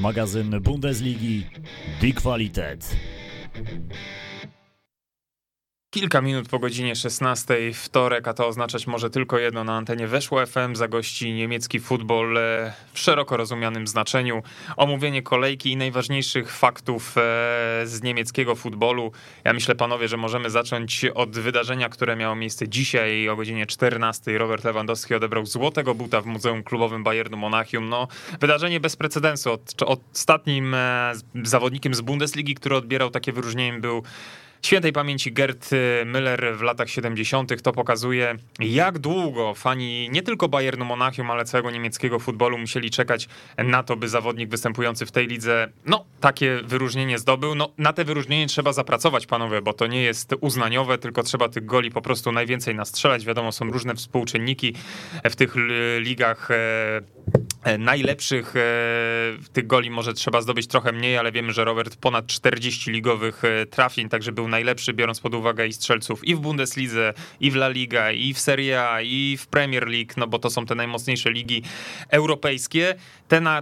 magazyn Bundesligi Die Qualität. Kilka minut po godzinie 16 wtorek, a to oznaczać może tylko jedno na antenie Weszło FM, zagości niemiecki futbol e, w szeroko rozumianym znaczeniu. Omówienie kolejki i najważniejszych faktów e, z niemieckiego futbolu. Ja myślę, panowie, że możemy zacząć od wydarzenia, które miało miejsce dzisiaj o godzinie 14. Robert Lewandowski odebrał złotego buta w Muzeum Klubowym Bayernu Monachium. No, wydarzenie bez precedensu. Od, ostatnim e, zawodnikiem z Bundesligi, który odbierał takie wyróżnienie był Świętej pamięci Gerd Müller w latach 70. to pokazuje, jak długo fani nie tylko Bayernu Monachium, ale całego niemieckiego futbolu musieli czekać na to, by zawodnik występujący w tej lidze, no, takie wyróżnienie zdobył. No, na te wyróżnienie trzeba zapracować, panowie, bo to nie jest uznaniowe, tylko trzeba tych goli po prostu najwięcej nastrzelać. Wiadomo, są różne współczynniki w tych ligach e, e, najlepszych e, tych goli może trzeba zdobyć trochę mniej, ale wiemy, że Robert ponad 40 ligowych trafień, także był najlepszy, biorąc pod uwagę i strzelców i w Bundeslidze, i w La Liga, i w Serie A, i w Premier League, no bo to są te najmocniejsze ligi europejskie.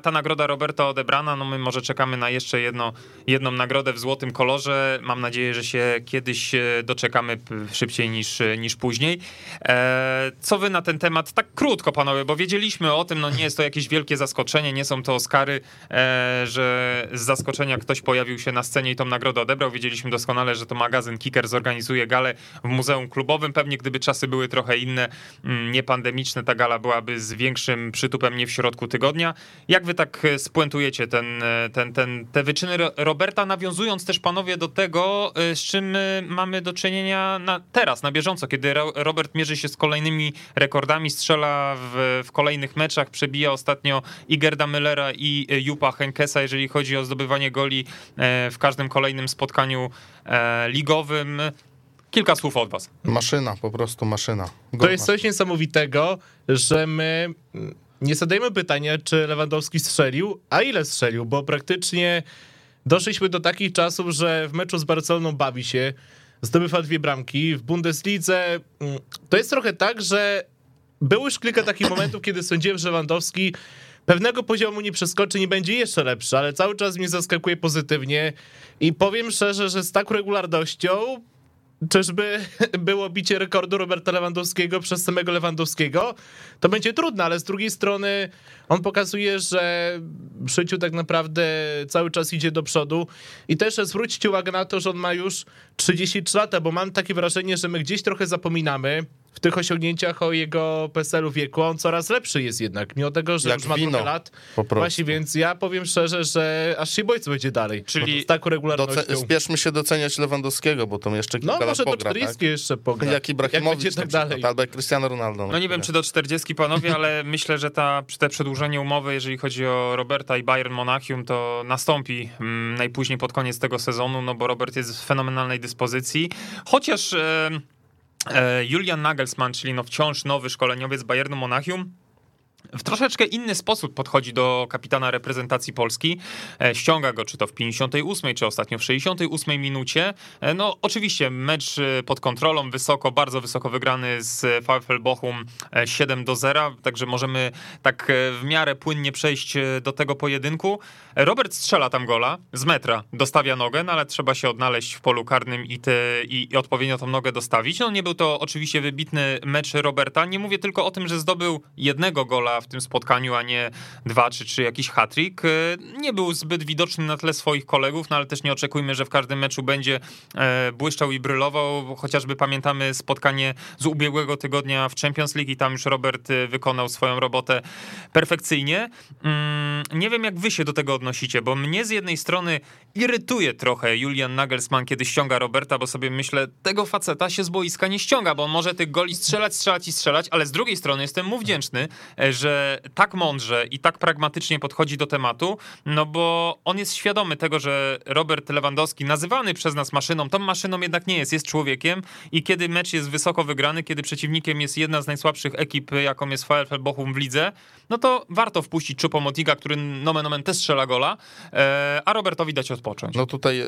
Ta nagroda Roberta odebrana, no my może czekamy na jeszcze jedno, jedną nagrodę w złotym kolorze. Mam nadzieję, że się kiedyś e, doczekamy szybciej niż, niż później. E, co wy na ten temat? Tak krótko, panowie, bo wiedzieliśmy o tym, no nie jest to jakieś wielkie zaskoczenie, nie są to Oscary, e, że z zaskoczenia ktoś pojawił się na scenie i tą nagrodę odebrał. Wiedzieliśmy doskonale, że to magazyn Kicker zorganizuje galę w Muzeum Klubowym. Pewnie gdyby czasy były trochę inne, mm, niepandemiczne, ta gala byłaby z większym przytupem nie w środku tygodnia. Jak wy tak e, spuentujecie ten, e, ten, ten, te wyczyny Roberta, nawiązując też panowie do tego, z czym mamy do czynienia na, teraz, na bieżąco, kiedy Robert mierzy się z kolejnymi rekordami, strzela w, w kolejnych meczach, przebija ostatnio i Gerda Müllera i Jupa Henkesa, jeżeli chodzi o zdobywanie goli w każdym kolejnym spotkaniu ligowym. Kilka słów od was. Maszyna, po prostu maszyna. to jest coś niesamowitego, że my nie zadajemy pytania, czy Lewandowski strzelił, a ile strzelił, bo praktycznie doszliśmy do takich czasów, że w meczu z Barceloną bawi się, zdobywa dwie bramki. W Bundeslidze mm, to jest trochę tak, że było już kilka takich momentów, kiedy sądziłem, że Lewandowski pewnego poziomu nie przeskoczy, nie będzie jeszcze lepszy, ale cały czas mnie zaskakuje pozytywnie i powiem szczerze, że z taką regularnością czyżby było bicie rekordu Roberta Lewandowskiego przez samego Lewandowskiego, to będzie trudne, ale z drugiej strony on pokazuje, że w życiu tak naprawdę cały czas idzie do przodu. I też zwróćcie uwagę na to, że on ma już 33 lata, bo mam takie wrażenie, że my gdzieś trochę zapominamy, w tych osiągnięciach o jego PESEL-u wieku, on coraz lepszy jest jednak, mimo tego, że Jak już ma wino, trochę lat. Właśnie, więc ja powiem szczerze, że aż się boję, co będzie dalej. Czyli z taką regularnością. Doce- spieszmy się doceniać Lewandowskiego, bo to jeszcze kilka no, lat może pogra, do 40 tak? jeszcze pogra. Jak Ibrahimowicz tak dalej. albo jak Cristiano Ronaldo. No nie wiem, czy do 40 panowie, ale myślę, że ta, te przedłużenie umowy, jeżeli chodzi o Roberta i Bayern Monachium, to nastąpi mm, najpóźniej pod koniec tego sezonu, no bo Robert jest w fenomenalnej dyspozycji. Chociaż... E, Julian Nagelsmann, czyli no wciąż nowy szkoleniowiec Bayernu Monachium, w troszeczkę inny sposób podchodzi do kapitana reprezentacji Polski. E, ściąga go, czy to w 58, czy ostatnio w 68 minucie. E, no, oczywiście, mecz pod kontrolą, wysoko, bardzo wysoko wygrany z VfL Bochum 7 do 0, także możemy tak w miarę płynnie przejść do tego pojedynku. Robert strzela tam gola z metra, dostawia nogę, no ale trzeba się odnaleźć w polu karnym i, te, i, i odpowiednio tą nogę dostawić. No nie był to oczywiście wybitny mecz Roberta. Nie mówię tylko o tym, że zdobył jednego gola w tym spotkaniu, a nie dwa czy trzy jakiś hat-trick. E, nie był zbyt widoczny na tle swoich kolegów, no ale też nie oczekujmy, że w każdym meczu będzie e, błyszczał i brylował. Chociażby pamiętamy spotkanie z ubiegłego tygodnia w Champions League i tam już Robert e, wykonał swoją robotę perfekcyjnie. Mm, nie wiem, jak wy się do tego odnosicie odnosicie, bo mnie z jednej strony irytuje trochę Julian Nagelsmann, kiedy ściąga Roberta, bo sobie myślę, tego faceta się z boiska nie ściąga, bo on może tych goli strzelać, strzelać i strzelać, ale z drugiej strony jestem mu wdzięczny, e, że tak mądrze i tak pragmatycznie podchodzi do tematu, no bo on jest świadomy tego, że Robert Lewandowski, nazywany przez nas maszyną, tą maszyną jednak nie jest, jest człowiekiem i kiedy mecz jest wysoko wygrany, kiedy przeciwnikiem jest jedna z najsłabszych ekip, jaką jest VfL Bochum w lidze, no to warto wpuścić Choupo-Motinga, który nomen omen też strzela gola, e, a Robertowi dać odpocząć. No tutaj e,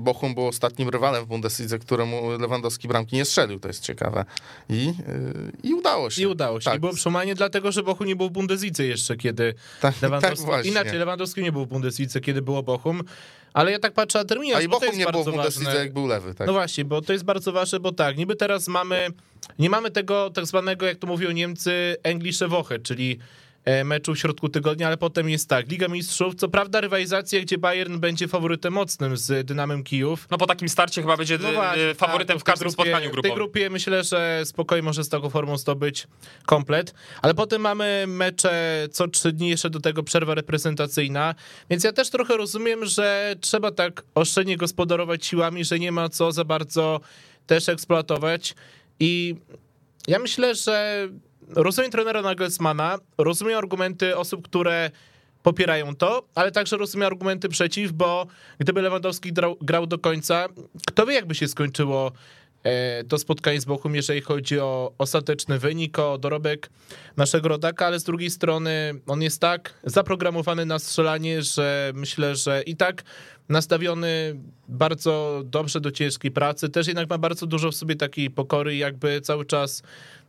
Bochum był ostatnim rywalem w Bundeslidze, któremu Lewandowski bramki nie strzelił, to jest ciekawe. I, e, i udało się. I udało się. Tak. I było przemanie dlatego, że Bochum Bochum nie był w Bundeslidze jeszcze, kiedy Tak, tak Lewandowski... właśnie. Inaczej, Lewandowski nie był w Bundeslidze, kiedy było Bochum, ale ja tak patrzę na terminarz, A i Bochum nie było w ważne. jak był lewy, tak? No właśnie, bo to jest bardzo ważne, bo tak, niby teraz mamy, nie mamy tego tak zwanego, jak to mówią Niemcy, Englische Woche, czyli meczu w środku tygodnia, ale potem jest tak, Liga Mistrzów, co prawda rywalizacja, gdzie Bayern będzie faworytem mocnym z Dynamem Kijów, No po takim starcie chyba będzie no e, właśnie, faworytem tak, w każdym grupie- spotkaniu W tej grupowym. grupie myślę, że spokojnie może z taką formą zdobyć komplet, ale potem mamy mecze co trzy dni, jeszcze do tego przerwa reprezentacyjna, więc ja też trochę rozumiem, że trzeba tak oszczędnie gospodarować siłami, że nie ma co za bardzo też eksploatować. I ja myślę, że rozumiem trenera Nagelsmana, rozumiem argumenty osób, które popierają to, ale także rozumiem argumenty przeciw, bo gdyby Lewandowski grał, grał do końca, kto wie, jakby się skończyło e, to spotkanie z Bochum, jeżeli chodzi o ostateczny wynik, o dorobek naszego rodaka, ale z drugiej strony on jest tak zaprogramowany na strzelanie, że myślę, że i tak nastawiony bardzo dobrze do ciężkiej pracy, też jednak ma bardzo dużo w sobie takiej pokory, jakby cały czas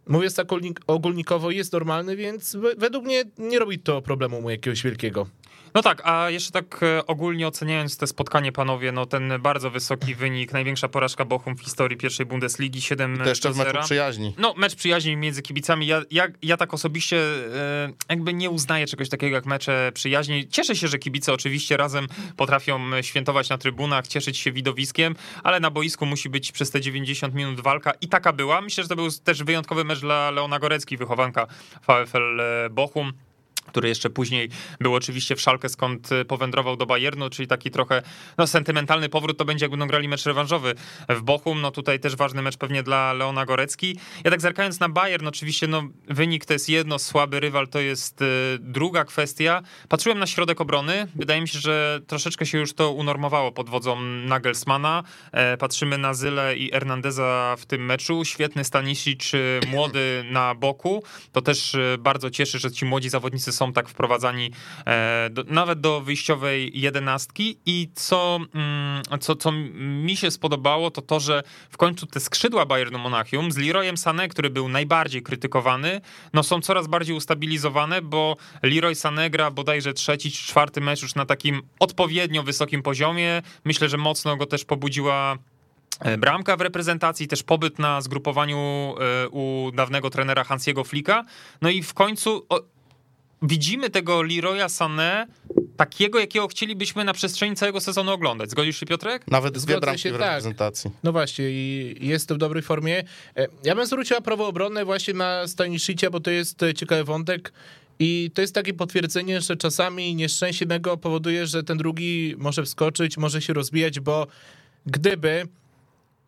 Mówię tak ogólnik- ogólnikowo, jest normalny, więc we- według mnie nie robi to problemu mu jakiegoś wielkiego. No tak, a jeszcze tak e, ogólnie oceniając te spotkanie, panowie, no ten bardzo wysoki wynik, największa porażka Bochum w historii pierwszej Bundesligii, 7 To jeszcze w meczu 0. przyjaźni. No, mecz przyjaźni między kibicami. Ja, ja, ja tak osobiście e, jakby nie uznaję czegoś takiego jak mecze przyjaźni. Cieszę się, że kibice oczywiście razem potrafią świętować na trybunach, cieszyć się widowiskiem, ale na boisku musi być przez te 90 minut walka i taka była. Myślę, że to był też wyjątkowy mecz dla Leona Gorecki, wychowanka VfL Bochum który jeszcze później był oczywiście w Szalkę, skąd e, powędrował do Bayernu, czyli taki trochę no, sentymentalny powrót, to będzie jak będą grali mecz rewanżowy w Bochum, no tutaj też ważny mecz pewnie dla Leona Gorecki. Ja tak zerkając na Bayern, oczywiście no, wynik to jest jedno, słaby rywal to jest e, druga kwestia. Patrzyłem na środek obrony, wydaje mi się, że troszeczkę się już to unormowało pod wodzą Nagelsmana. E, Patrzymy na Zyle i Hernandeza w tym meczu, świetny Stanisic, młody na boku, to też e, bardzo cieszy, że ci młodzi zawodnicy są tak wprowadzani e, do, nawet do wyjściowej jedenastki i co, mm, co, co mi się spodobało, to to, że w końcu te skrzydła Bayernu Monachium z Leroyem Sané, który był najbardziej krytykowany, no są coraz bardziej ustabilizowane, bo Leroy Sané gra bodajże trzeci czy czwarty mecz już na takim odpowiednio wysokim poziomie. Myślę, że mocno go też pobudziła E, Bramka w reprezentacji, też pobyt na zgrupowaniu e, u dawnego trenera Hansiego Flicka. No i w końcu widzimy tego Leroya Sané takiego, jakiego chcielibyśmy na przestrzeni całego sezonu oglądać. Zgodzisz się, Piotrek? Nawet bramki się, w tak. reprezentacji. No właśnie, i jest w dobrej formie. E, Ja bym zwróciła prawo obronne właśnie na Staniszycia, bo to jest e, ciekawy wątek. I to jest takie potwierdzenie, że czasami nieszczęście jednego powoduje, że ten drugi może wskoczyć, może się rozbijać, bo gdyby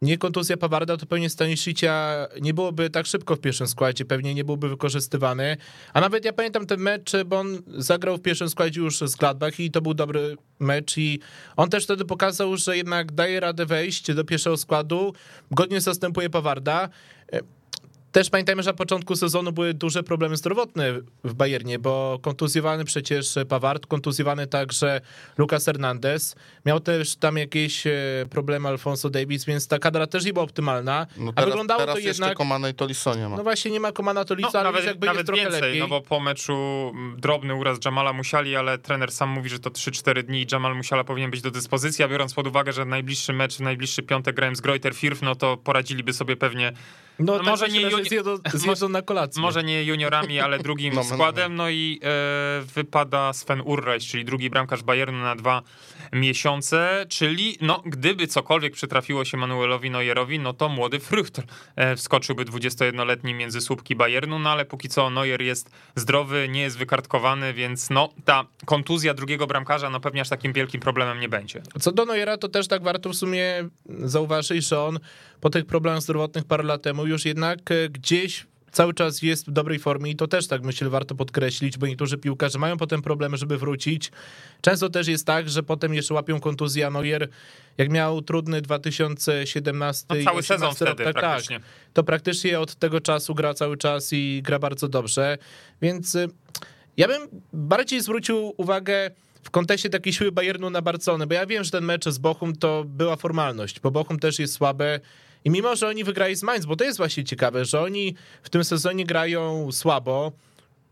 nie kontuzja Pawarda, to pewnie Staniszycia nie byłoby tak szybko w pierwszym składzie, pewnie nie byłby wykorzystywany. A nawet ja pamiętam ten mecz, bo on zagrał w pierwszym składzie już z Gladbach i to był dobry mecz i on też wtedy pokazał, że jednak daje radę wejść do pierwszego składu, godnie zastępuje Pawarda. Też pamiętajmy, że na początku sezonu były duże problemy zdrowotne w Bayernie, bo kontuzjowany przecież Paward, kontuzjowany także Lucas Hernandez. Miał też tam jakieś e, problemy Alfonso Davis, więc ta kadra też nie była optymalna. No A teraz, wyglądało teraz to jeszcze jednak... Komana i Tolisonia ma. No właśnie nie ma Komana Tolica, No, ale nawet jakby nawet jest trochę więcej, lepiej. no bo po meczu drobny uraz Jamala Musiali, ale trener sam mówi, że to 3-4 dni i Jamal Musiala powinien być do dyspozycji, a biorąc pod uwagę, że najbliższy mecz, najbliższy piątek grałem z Greuter Firth, no to poradziliby sobie pewnie no, tak może nie juni- zjedzą, zjedzą na kolację. Może nie juniorami, ale drugim No, no, no. składem. No i e, wypada Sven Urreich, czyli drugi bramkarz Bayernu na dwa miesiące, czyli no, gdyby cokolwiek przytrafiło się Manuelowi Neuerowi, no to młody Früchtl e, wskoczyłby 21-letni między słupki Bayernu, no ale póki co Neuer jest zdrowy, nie jest wykartkowany, więc no ta kontuzja drugiego bramkarza no pewnie aż takim wielkim problemem nie będzie. Co do Neuera, to też tak warto w sumie zauważyć, że on po tych problemach zdrowotnych parę lat temu już jednak e, gdzieś cały czas jest w dobrej formie i to też tak myślę warto podkreślić, bo niektórzy piłkarze mają potem problemy, żeby wrócić. Często też jest tak, że potem jeszcze łapią kontuzję, a Neuer jak miał trudny 2017 No, cały sezon 18 rok, wtedy tak, tak, praktycznie. to praktycznie od tego czasu gra cały czas i gra bardzo dobrze, więc y, ja bym bardziej zwrócił uwagę w kontekście takiej siły Bayernu na Barcelonę, bo ja wiem, że ten mecz z Bochum to była formalność, bo Bochum też jest słabe i mimo, że oni wygrali z Mainz, bo to jest właśnie ciekawe, że oni w tym sezonie grają słabo,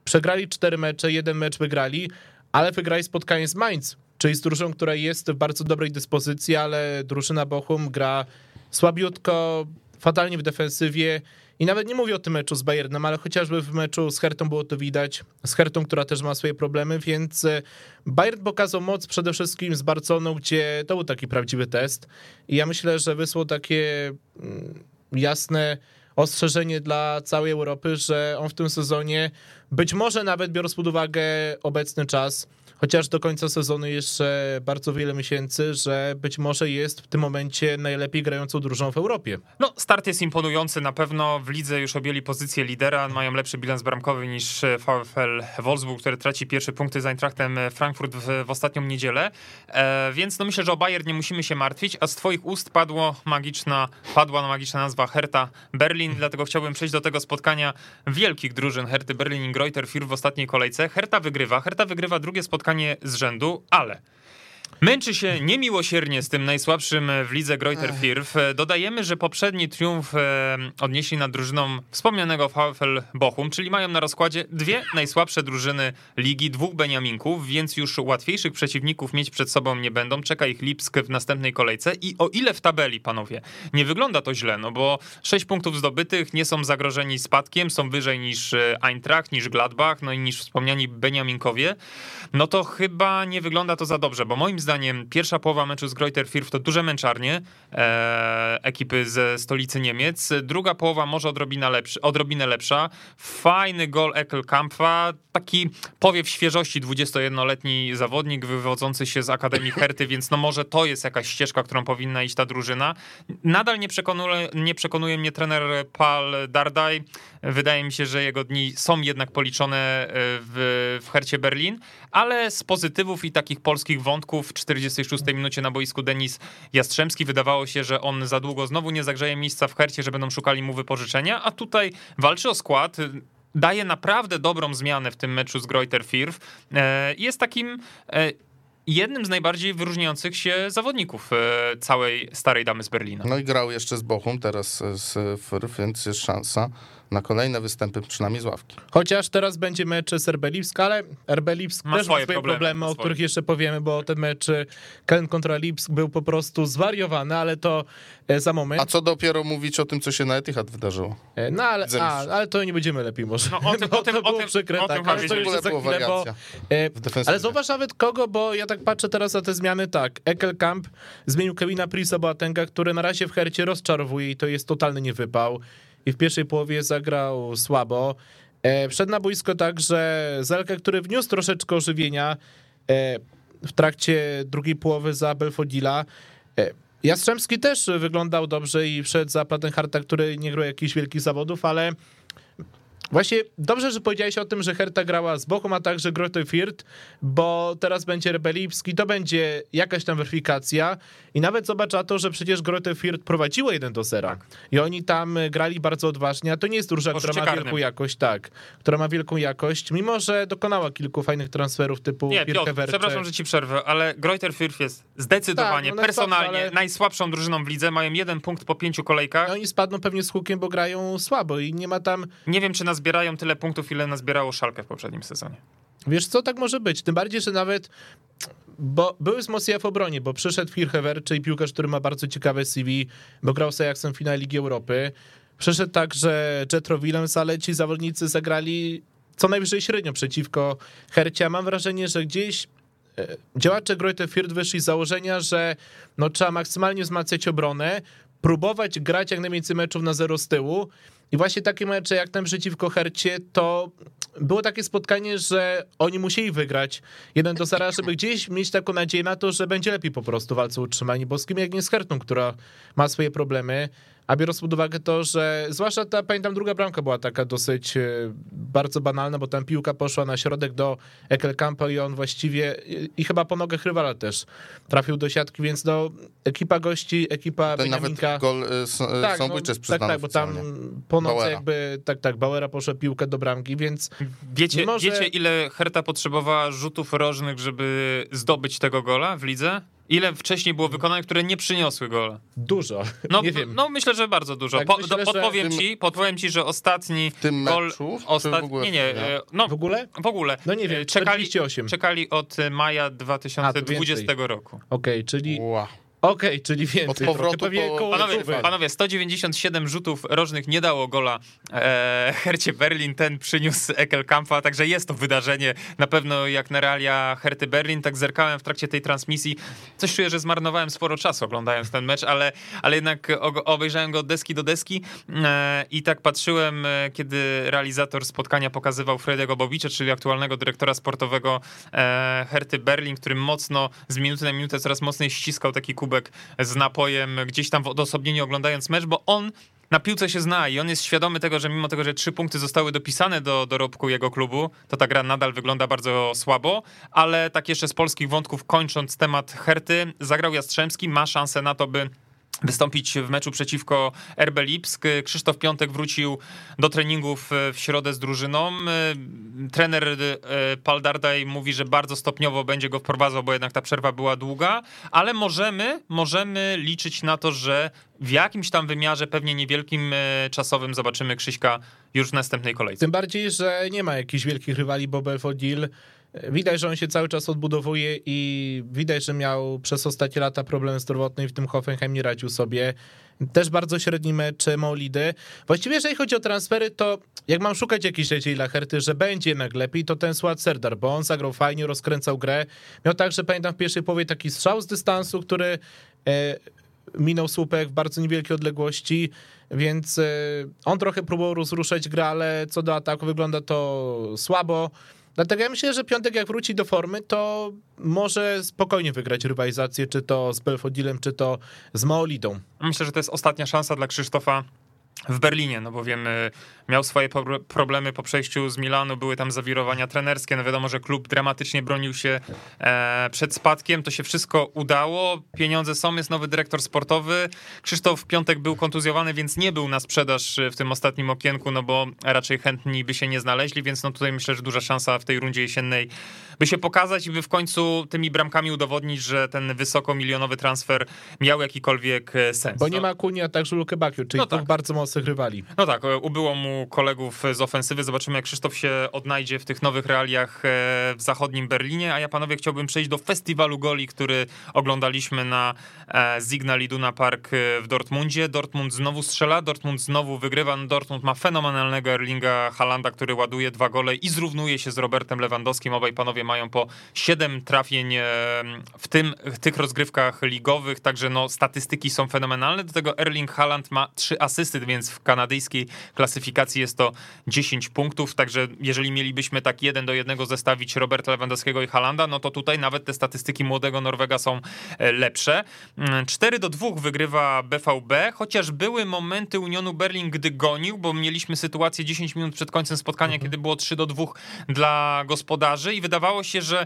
przegrali cztery mecze, jeden mecz wygrali, ale wygrali spotkanie z Mainz, czyli z drużyną, która jest w bardzo dobrej dyspozycji, ale drużyna Bochum gra słabiutko, fatalnie w defensywie i nawet nie mówię o tym meczu z Bayernem, ale chociażby w meczu z Hertą było to widać, z Hertą, która też ma swoje problemy, więc e, Bayern pokazał moc przede wszystkim z Barceloną, gdzie to był taki prawdziwy test. I ja myślę, że wysłał takie mm, jasne ostrzeżenie dla całej Europy, że on w tym sezonie, być może nawet biorąc pod uwagę obecny czas, chociaż do końca sezonu jeszcze bardzo wiele miesięcy, że być może jest w tym momencie najlepiej grającą drużyną w Europie. No, start jest imponujący, na pewno w lidze już objęli pozycję lidera, mają lepszy bilans bramkowy niż VfL Wolfsburg, który traci pierwsze punkty z Eintrachtem Frankfurt w, w ostatnią niedzielę, e, więc no myślę, że o Bayern nie musimy się martwić, a z twoich ust padło magiczna, padła magiczna nazwa Hertha Berlin, dlatego chciałbym przejść do tego spotkania wielkich drużyn Herty Berlin i Greuther Fürth w ostatniej kolejce. Hertha wygrywa, Hertha wygrywa drugie spotkanie spotkanie z rzędu, ale Męczy się niemiłosiernie z tym najsłabszym w lidze Greuther Fürth. Dodajemy, że poprzedni triumf e, odnieśli nad drużyną wspomnianego VfL Bochum, czyli mają na rozkładzie dwie najsłabsze drużyny ligi, dwóch Beniaminków, więc już łatwiejszych przeciwników mieć przed sobą nie będą. Czeka ich Lipsk w następnej kolejce i o ile w tabeli, panowie, nie wygląda to źle, no bo sześć punktów zdobytych, nie są zagrożeni spadkiem, są wyżej niż e, Eintracht, niż Gladbach, no i niż wspomniani Beniaminkowie, no to chyba nie wygląda to za dobrze, bo moim zdaniem pierwsza połowa meczu z Greuther Fürth to duże męczarnie e, ekipy ze stolicy Niemiec. Druga połowa może odrobinę, odrobinę lepsza. Fajny gol Ekelkampfa, taki powiew świeżości 21-letni zawodnik wywodzący się z Akademii Herty, więc no może to jest jakaś ścieżka, którą powinna iść ta drużyna. Nadal nie przekonuje, nie przekonuje mnie trener Pal Dardaj. Wydaje mi się, że jego dni są jednak policzone e, w, w Hercie Berlin, ale z pozytywów i takich polskich wątków w 46 minucie na boisku Denis Jastrzębski wydawało się, że on za długo znowu nie zagrzeje miejsca w Hercie, że będą szukali mu wypożyczenia, a tutaj walczy o skład, daje naprawdę dobrą zmianę w tym meczu z Greuther Fürth. E, jest takim e, jednym z najbardziej wyróżniających się zawodników całej starej damy z Berlina. No i grał jeszcze z Bochum, teraz z Fürth, więc jest szansa na kolejne występy, przynajmniej z ławki. Chociaż teraz będzie mecz z RB Lipsk, ale RB Lipsk ma też swoje ma swoje problemy, problemy o których jeszcze powiemy, bo ten mecz Köln kontra Lipsk był po prostu zwariowany, ale to e, za moment. A co dopiero mówić o tym, co się na Etihad wydarzyło? E, no ale, a, ale to nie będziemy lepiej może. No, o tym, o tym, to było o tym, przykre, o tym, tak, ale to już za chwilę, bo, e, Ale zobacz nawet kogo, bo ja tak patrzę teraz na te zmiany, tak, Ekelkamp zmienił Kevina Prisa Boatenga, który na razie w Hercie rozczarowuje i to jest totalny niewypał i w pierwszej połowie zagrał słabo. E, wszedł na boisko także Zelkę, który wniósł troszeczkę ożywienia e, w trakcie drugiej połowy za Belfodila. E, Jastrzębski też wyglądał dobrze i wszedł za Plattenharta, który nie grał jakichś wielkich zawodów, ale Właśnie dobrze, że powiedziałeś o tym, że Herta grała z Bochum, a także Grote Fürth, bo teraz będzie Rebelipski, to będzie jakaś tam weryfikacja i nawet zobacz na to, że przecież Grote Fürth prowadziło 1 do 0 tak. i oni tam grali bardzo odważnie, a to nie jest drużyna, która ma wielką jakość, tak, która ma wielką jakość, mimo że dokonała kilku fajnych transferów typu Nie, Piotr, przepraszam, że ci przerwę, ale Greuther Fürth jest zdecydowanie, tak, no personalnie ale... najsłabszą drużyną w lidze, mają jeden punkt po pięciu kolejkach. I oni spadną pewnie z hukiem, bo grają słabo i nie ma tam... Nie wiem, czy nas zbierają tyle punktów, ile nazbierało Szalkę w poprzednim sezonie. Wiesz co, tak może być. Tym bardziej, że nawet bo były wzmocnienia w obronie, bo przyszedł Firhewer, czyli piłkarz, który ma bardzo ciekawe CV, bo grał z Ajaxem w finale Ligi Europy. Przyszedł także Jetro Willems, ale ci zawodnicy zagrali co najwyżej średnio przeciwko Hercie. Mam wrażenie, że gdzieś e, działacze Greuther Fürth wyszli z założenia, że no, trzeba maksymalnie wzmacniać obronę, próbować grać jak najwięcej meczów na zero z tyłu i właśnie takie mecze jak ten przeciwko Hercie, to było takie spotkanie, że oni musieli wygrać jeden do zera, żeby gdzieś mieć taką nadzieję na to, że będzie lepiej po prostu walce utrzymani boskim, jak nie z Hertą, która ma swoje problemy. A biorąc pod uwagę to, że zwłaszcza ta, pamiętam, druga bramka była taka dosyć e, bardzo banalna, bo tam piłka poszła na środek do Ekelkampa i on właściwie i chyba po nogach rywala też trafił do siatki, więc no ekipa gości, ekipa Ten Beniaminka... nawet gol y, tak, no, jest Tak, tak, bo tam po nocy jakby, tak, tak, Bauera poszła piłkę do bramki, więc... Wiecie, może... wiecie ile Herta potrzebowała rzutów rożnych, żeby zdobyć tego gola w lidze? Ile wcześniej było wykonane, które nie przyniosły gola? Dużo. No, nie wiem. no myślę, że bardzo dużo. Tak, po, myślę, do, podpowiem, tym- ci, podpowiem ci, że ostatni W tym gol... meczu? Ostat... w ogóle Nie, nie, w- e, no W ogóle? w ogóle. No nie wiem, E, czekali, 48. czekali od maja 2020 więcej. roku. Okej, czyli... Ła. Okej, czyli więcej. Od powrotu po- Panowie, panowie, 197 rzutów rożnych nie dało gola e, Hercie Berlin, ten przyniósł Ekelkampa, także jest to wydarzenie, na pewno jak na realia Herty Berlin, tak zerkałem w trakcie tej transmisji, coś czuję, że zmarnowałem sporo czasu oglądając ten mecz, ale, ale jednak obejrzałem go od deski do deski e, i tak patrzyłem, e, kiedy realizator spotkania pokazywał Frediego Bobicza, czyli aktualnego dyrektora sportowego e, Herty Berlin, który mocno z minuty na minutę coraz mocniej ściskał taki kubek z napojem gdzieś tam w odosobnieniu oglądając mecz, bo on na piłce się zna i on jest świadomy tego, że mimo tego, że trzy punkty zostały dopisane do dorobku jego klubu, to ta gra nadal wygląda bardzo słabo, ale tak jeszcze z polskich wątków kończąc temat Herty, zagrał Jastrzębski, ma szansę na to, by wystąpić w meczu przeciwko RB Lipsk. Krzysztof Piątek wrócił do treningów w środę z drużyną. Trener e, Paul Dardaj mówi, że bardzo stopniowo będzie go wprowadzał, bo jednak ta przerwa była długa, ale możemy, możemy liczyć na to, że w jakimś tam wymiarze, pewnie niewielkim e, czasowym zobaczymy Krzyśka już w następnej kolejce. Tym bardziej, że nie ma jakichś wielkich rywali, bo Belfodil widać, że on się cały czas odbudowuje i widać, że miał przez ostatnie lata problemy zdrowotne i w tym Hoffenheim nie radził sobie. Też bardzo średni mecz Molidy. Właściwie jeżeli chodzi o transfery, to jak mam szukać jakiejś nadziei dla Herty, że będzie jednak lepiej, to ten Suat Serdar, bo on zagrał fajnie, rozkręcał grę. Miał także, pamiętam w pierwszej połowie taki strzał z dystansu, który e, minął słupek w bardzo niewielkiej odległości, więc e, on trochę próbował rozruszać grę, ale co do ataku wygląda to słabo. Dlatego ja myślę, że Piątek jak wróci do formy, to może spokojnie wygrać rywalizację, czy to z Belfodilem, czy to z Maolidą. Myślę, że to jest ostatnia szansa dla Krzysztofa w Berlinie, no bo wiemy, miał swoje problemy po przejściu z Milanu, były tam zawirowania trenerskie, no wiadomo, że klub dramatycznie bronił się e, przed spadkiem, to się wszystko udało, pieniądze są, jest nowy dyrektor sportowy, Krzysztof Piątek był kontuzjowany, więc nie był na sprzedaż w tym ostatnim okienku, no bo raczej chętni by się nie znaleźli, więc no tutaj myślę, że duża szansa w tej rundzie jesiennej by się pokazać i by w końcu tymi bramkami udowodnić, że ten wysokomilionowy transfer miał jakikolwiek e, sens. Bo nie No- ma Kuni, a także Luke Bakiu, czyli No tak. bardzo mocnych rywali. no tak, e, ubyło mu kolegów z ofensywy. Zobaczymy, jak Krzysztof się odnajdzie w tych nowych realiach e, w zachodnim Berlinie. A ja, panowie, chciałbym przejść do festiwalu goli, który oglądaliśmy na Signal Iduna Park w Dortmundzie. Dortmund znowu strzela, Dortmund znowu wygrywa. Dortmund ma fenomenalnego Erlinga Halanda, który ładuje dwa gole i zrównuje się z Robertem Lewandowskim. Obaj panowie mają po 7 trafień e, w tym, w tych rozgrywkach ligowych, także no, statystyki są fenomenalne. Do tego Erling Haaland ma 3 asysty, więc w kanadyjskiej klasyfikacji jest to 10 punktów, także jeżeli mielibyśmy tak jeden do jednego zestawić Roberta Lewandowskiego i Halanda, no to tutaj nawet te statystyki młodego Norwega są e, lepsze. 4 do 2 wygrywa BVB, chociaż były momenty Unionu Berlin, gdy gonił, bo mieliśmy sytuację 10 minut przed końcem spotkania, kiedy było 3 do 2 dla gospodarzy i wydawało się, że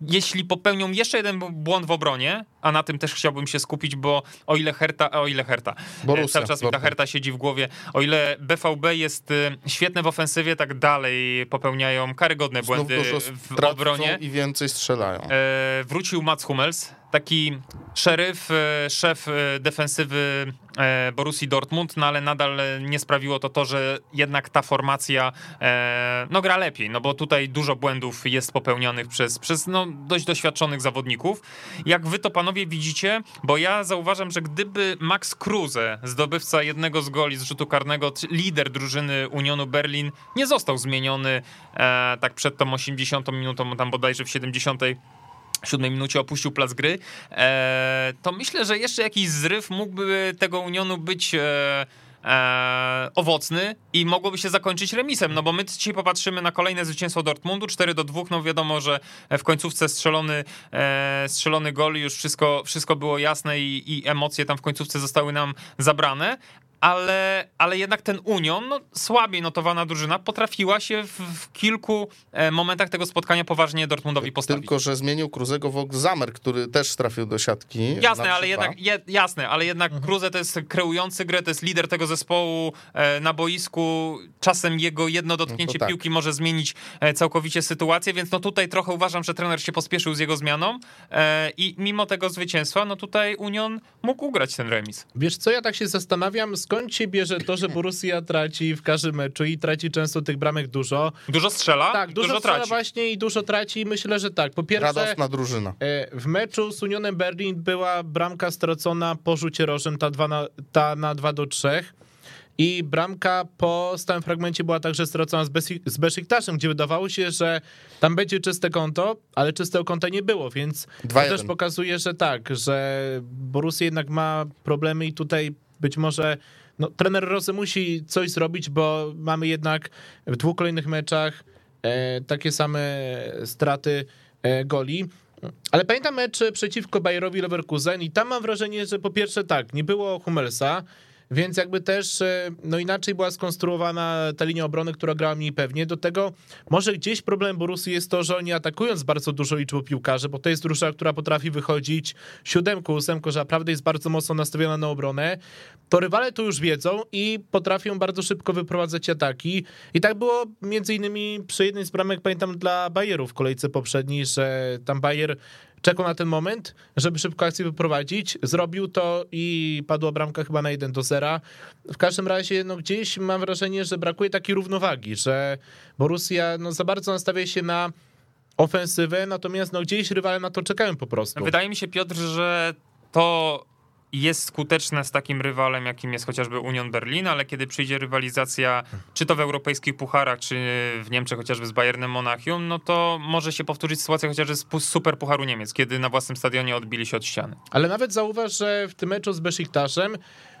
jeśli popełnią jeszcze jeden błąd w obronie, a na tym też chciałbym się skupić, bo o ile Herta, o ile Herta, Borussia cały czas mi ta. Herta siedzi w głowie, o ile BVB jest y, świetne w ofensywie, tak dalej popełniają karygodne Znów błędy w obronie. i więcej strzelają. E, wrócił Mats Hummels, taki szeryf, e, szef e, defensywy e, Borussii Dortmund, no ale nadal e, nie sprawiło to to, że jednak ta formacja e, no gra lepiej, no bo tutaj dużo błędów jest popełnionych przez, przez no, dość doświadczonych zawodników. Jak wy to panowie widzicie, bo ja zauważam, że gdyby Max Kruse, zdobywca jednego z goli z rzutu karnego, lider drużyny Unionu Berlin, nie został zmieniony e, tak przed tą 80 minutą, tam bodajże w 70 siódmej minucie opuścił plac gry, e, to myślę, że jeszcze jakiś zryw mógłby tego Unionu być e, e, owocny i mogłoby się zakończyć remisem, no bo my dzisiaj popatrzymy na kolejne zwycięstwo Dortmundu, 4 do 2, no wiadomo, że w końcówce strzelony, e, strzelony gol, już wszystko, wszystko było jasne i, i emocje tam w końcówce zostały nam zabrane, ale, ale jednak ten Union, no, słabiej notowana drużyna, potrafiła się w, w kilku e, momentach tego spotkania poważnie Dortmundowi postawić. Tylko, że zmienił Kruzego w Zamer, który też trafił do siatki. Jasne, ale jednak, je, jasne, ale jednak mhm. Kruze to jest kreujący grę, to jest lider tego zespołu e, na boisku. Czasem jego jedno dotknięcie no tak. piłki może zmienić e, całkowicie sytuację, więc no tutaj trochę uważam, że trener się pospieszył z jego zmianą e, i mimo tego zwycięstwa, no tutaj Union mógł ugrać ten remis. Wiesz co, ja tak się zastanawiam, skąd się bierze to, że Borussia traci w każdym meczu i traci często tych bramek dużo. Dużo strzela? Tak, dużo, dużo strzela traci. właśnie i dużo traci. Myślę, że tak. Po pierwsze, Radosna drużyna. E, w meczu z Unionem Berlin była bramka stracona po rzucie rożem, ta, dwa na, ta na 2 do 3. I bramka po stałym fragmencie była także stracona z, Besi- z gdzie wydawało się, że tam będzie czyste konto, ale czystego konta nie było, więc to też pokazuje, że tak, że Borussia jednak ma problemy i tutaj być może no, trener Rosy musi coś zrobić, bo mamy jednak w dwóch kolejnych meczach e, takie same straty e, goli. Ale pamiętam mecz przeciwko Bayerowi Leverkusen i tam mam wrażenie, że po pierwsze tak, nie było Hummelsa, więc jakby też e, no inaczej była skonstruowana ta linia obrony, która grała mniej pewnie. Do tego może gdzieś problem Borussy jest to, że oni atakując bardzo dużo liczbą piłkarzy, bo to jest drużyna, która potrafi wychodzić siódemką, ósemką, że naprawdę jest bardzo mocno nastawiona na obronę, to rywale to już wiedzą i potrafią bardzo szybko wyprowadzać ataki. I tak było między innymi przy jednej z bramek, pamiętam, dla Bayerów w kolejce poprzedniej, że tam Bayer czekał na ten moment, żeby szybko akcję wyprowadzić. Zrobił to i padła bramka chyba na 1 do 0. W każdym razie, no gdzieś mam wrażenie, że brakuje takiej równowagi, że Borussia no, za bardzo nastawia się na ofensywę, natomiast no, gdzieś rywale na to czekają po prostu. Wydaje mi się, Piotr, że to jest skuteczne z takim rywalem, jakim jest chociażby Union Berlin, ale kiedy przyjdzie rywalizacja, czy to w europejskich pucharach, czy w Niemczech chociażby z Bayernem Monachium, no to może się powtórzyć sytuacja chociażby z Super Pucharu Niemiec, kiedy na własnym stadionie odbili się od ściany. Ale nawet zauważ, że w tym meczu z Besiktasem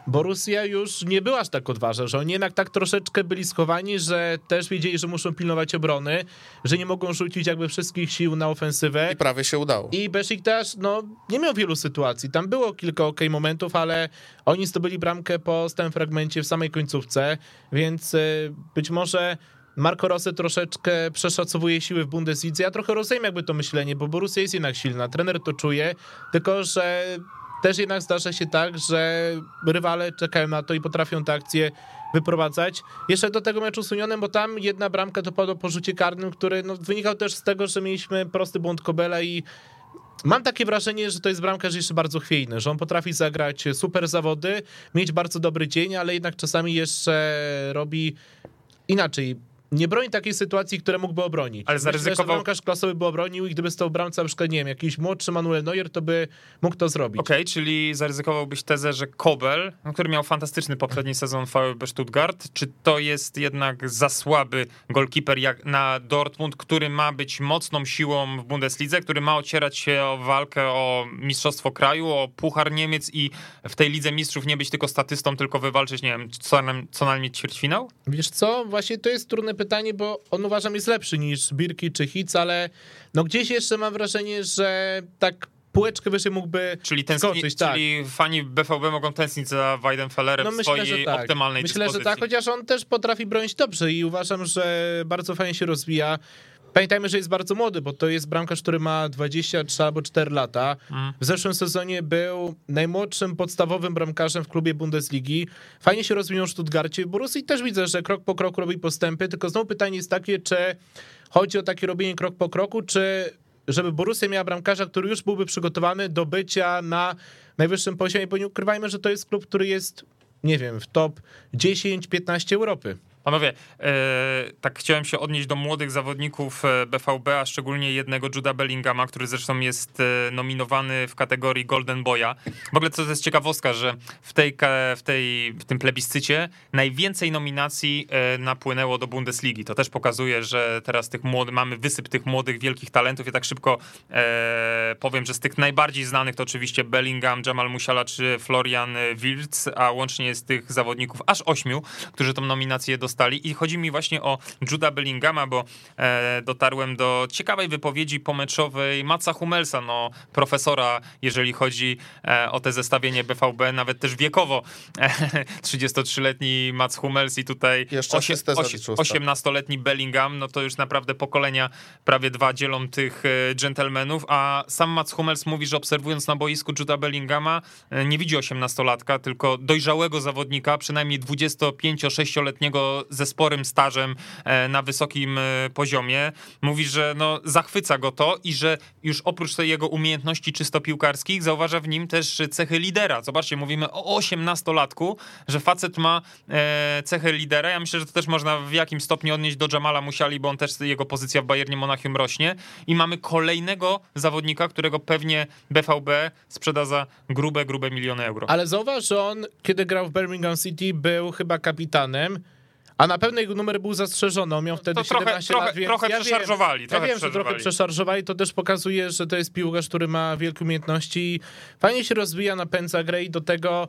Borussia już nie była aż tak odważna, że oni jednak tak troszeczkę byli schowani, że też wiedzieli, że muszą pilnować obrony, że nie mogą rzucić jakby wszystkich sił na ofensywę. I prawie się udało. I Besiktas, no, nie miał wielu sytuacji. Tam było kilka ok momentów, ale oni zdobyli bramkę po stałym fragmencie w samej końcówce, więc y, być może Marco Rossi troszeczkę przeszacowuje siły w Bundeslidze. Ja trochę rozumiem jakby to myślenie, bo Borussia jest jednak silna, trener to czuje, tylko że też jednak zdarza się tak, że rywale czekają na to i potrafią te akcje wyprowadzać. Jeszcze do tego meczu z bo tam jedna bramka to padło po rzucie karnym, który no, wynikał też z tego, że mieliśmy prosty błąd Kobela i Mam takie wrażenie, że to jest bramkarz jeszcze bardzo chwiejny, że on potrafi zagrać super zawody, mieć bardzo dobry dzień, ale jednak czasami jeszcze robi inaczej nie broni takiej sytuacji, które mógłby obronić. Ale zaryzykował... Myślę, bramkarz klasowy by obronił i gdyby stał bramca, na przykład, nie wiem, jakiś młodszy Manuel Neuer, to by mógł to zrobić. Okej, okay, czyli zaryzykowałbyś tezę, że Kobel, no, który miał fantastyczny poprzedni sezon VfB Stuttgart, czy to jest jednak za słaby golkiper jak na Dortmund, który ma być mocną siłą w Bundeslidze, który ma ocierać się o walkę o mistrzostwo kraju, o Puchar Niemiec i w tej Lidze Mistrzów nie być tylko statystą, tylko wywalczyć, nie wiem, co, co najmniej ćwierćfinał? Wiesz co, właśnie to jest trudne pytanie, bo on uważam jest lepszy niż Birki czy Hitz, ale no gdzieś jeszcze mam wrażenie, że tak półeczkę wyżej mógłby czyli skoczyć, tak. Czyli fani BVB mogą tęsknić za Weidenfellerem no, myślę, w swojej tak. optymalnej Myślę, dyspozycji. że tak, chociaż on też potrafi bronić dobrze i uważam, że bardzo fajnie się rozwija. Pamiętajmy, że jest bardzo młody, bo to jest bramkarz, który ma 23 albo 4 lata. Mm. W zeszłym sezonie był najmłodszym podstawowym bramkarzem w klubie Bundesligi. Fajnie się rozwinął w Stuttgarcie. Borussii też widzę, że krok po kroku robi postępy, tylko znowu pytanie jest takie, czy chodzi o takie robienie krok po kroku, czy żeby Borussia miała bramkarza, który już byłby przygotowany do bycia na najwyższym poziomie, bo nie ukrywajmy, że to jest klub, który jest, nie wiem, w top 10-15 Europy. Panowie, e, tak chciałem się odnieść do młodych zawodników BVB, e, a szczególnie jednego Juda Bellingama, który zresztą jest e, nominowany w kategorii Golden Boya. W ogóle to jest ciekawostka, że w, tej, w, tej, w tym plebiscycie najwięcej nominacji napłynęło do Bundesligi. To też pokazuje, że teraz tych młodych, mamy wysyp tych młodych, wielkich talentów. Ja tak szybko powiem, że z tych najbardziej znanych to oczywiście Bellingham, Jamal Musiala czy Florian Wirtz, a łącznie jest tych zawodników aż ośmiu, którzy tą nominację dostali dostali i chodzi mi właśnie o Juda Bellingama, bo e, dotarłem do ciekawej wypowiedzi pomeczowej Matsa Hummelsa, no profesora, jeżeli chodzi e, o te zestawienie BVB, nawet też wiekowo. E, 33-letni Mats Hummels i tutaj Jeszcze osie- asystę osie- zaliczył ostatnio. 18-letni Bellingham, no to już naprawdę pokolenia prawie dwa dzielą tych e, dżentelmenów, a sam Mats Hummels mówi, że obserwując na boisku Juda Bellingama e, nie widzi 18-latka, tylko dojrzałego zawodnika, przynajmniej 25-6-letniego ze sporym stażem e, na wysokim e, poziomie. Mówi, że no, zachwyca go to i że już oprócz tej jego umiejętności czysto piłkarskich zauważa w nim też cechy lidera. Zobaczcie, mówimy o 18-latku, że facet ma e, cechy lidera. Ja myślę, że to też można w jakimś stopniu odnieść do Jamala Musiali, bo on też jego pozycja w Bayernie Monachium rośnie. I mamy kolejnego zawodnika, którego pewnie BVB sprzeda za grube, grube miliony euro. Ale zauważ, że on, kiedy grał w Birmingham City, był chyba kapitanem, a na pewno jego numer był zastrzeżony. On miał wtedy To trochę- 17 trochę- lat, więc trochę ja przeszarżowali, Wiem, trochę ja wiem, że trochę przeszarżowali. To też pokazuje, że to jest piłkarz, który ma wielkie umiejętności i fajnie się rozwija, napędza grę i do tego...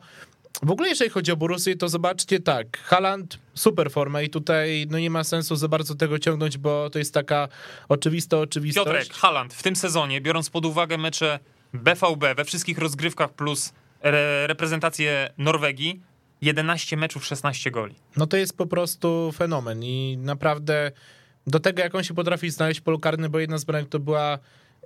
W ogóle jeżeli chodzi o Borussię, to zobaczcie tak, Haaland super forma i tutaj no nie ma sensu za bardzo tego ciągnąć, bo to jest taka oczywista oczywistość. Piotrek, Haaland w tym sezonie, biorąc pod uwagę mecze BVB we wszystkich rozgrywkach plus re reprezentację Norwegii, 11 meczów, 16 goli. No to jest po prostu fenomen i naprawdę do tego, jak on się potrafi znaleźć polu karny, bo jedna z bramek to była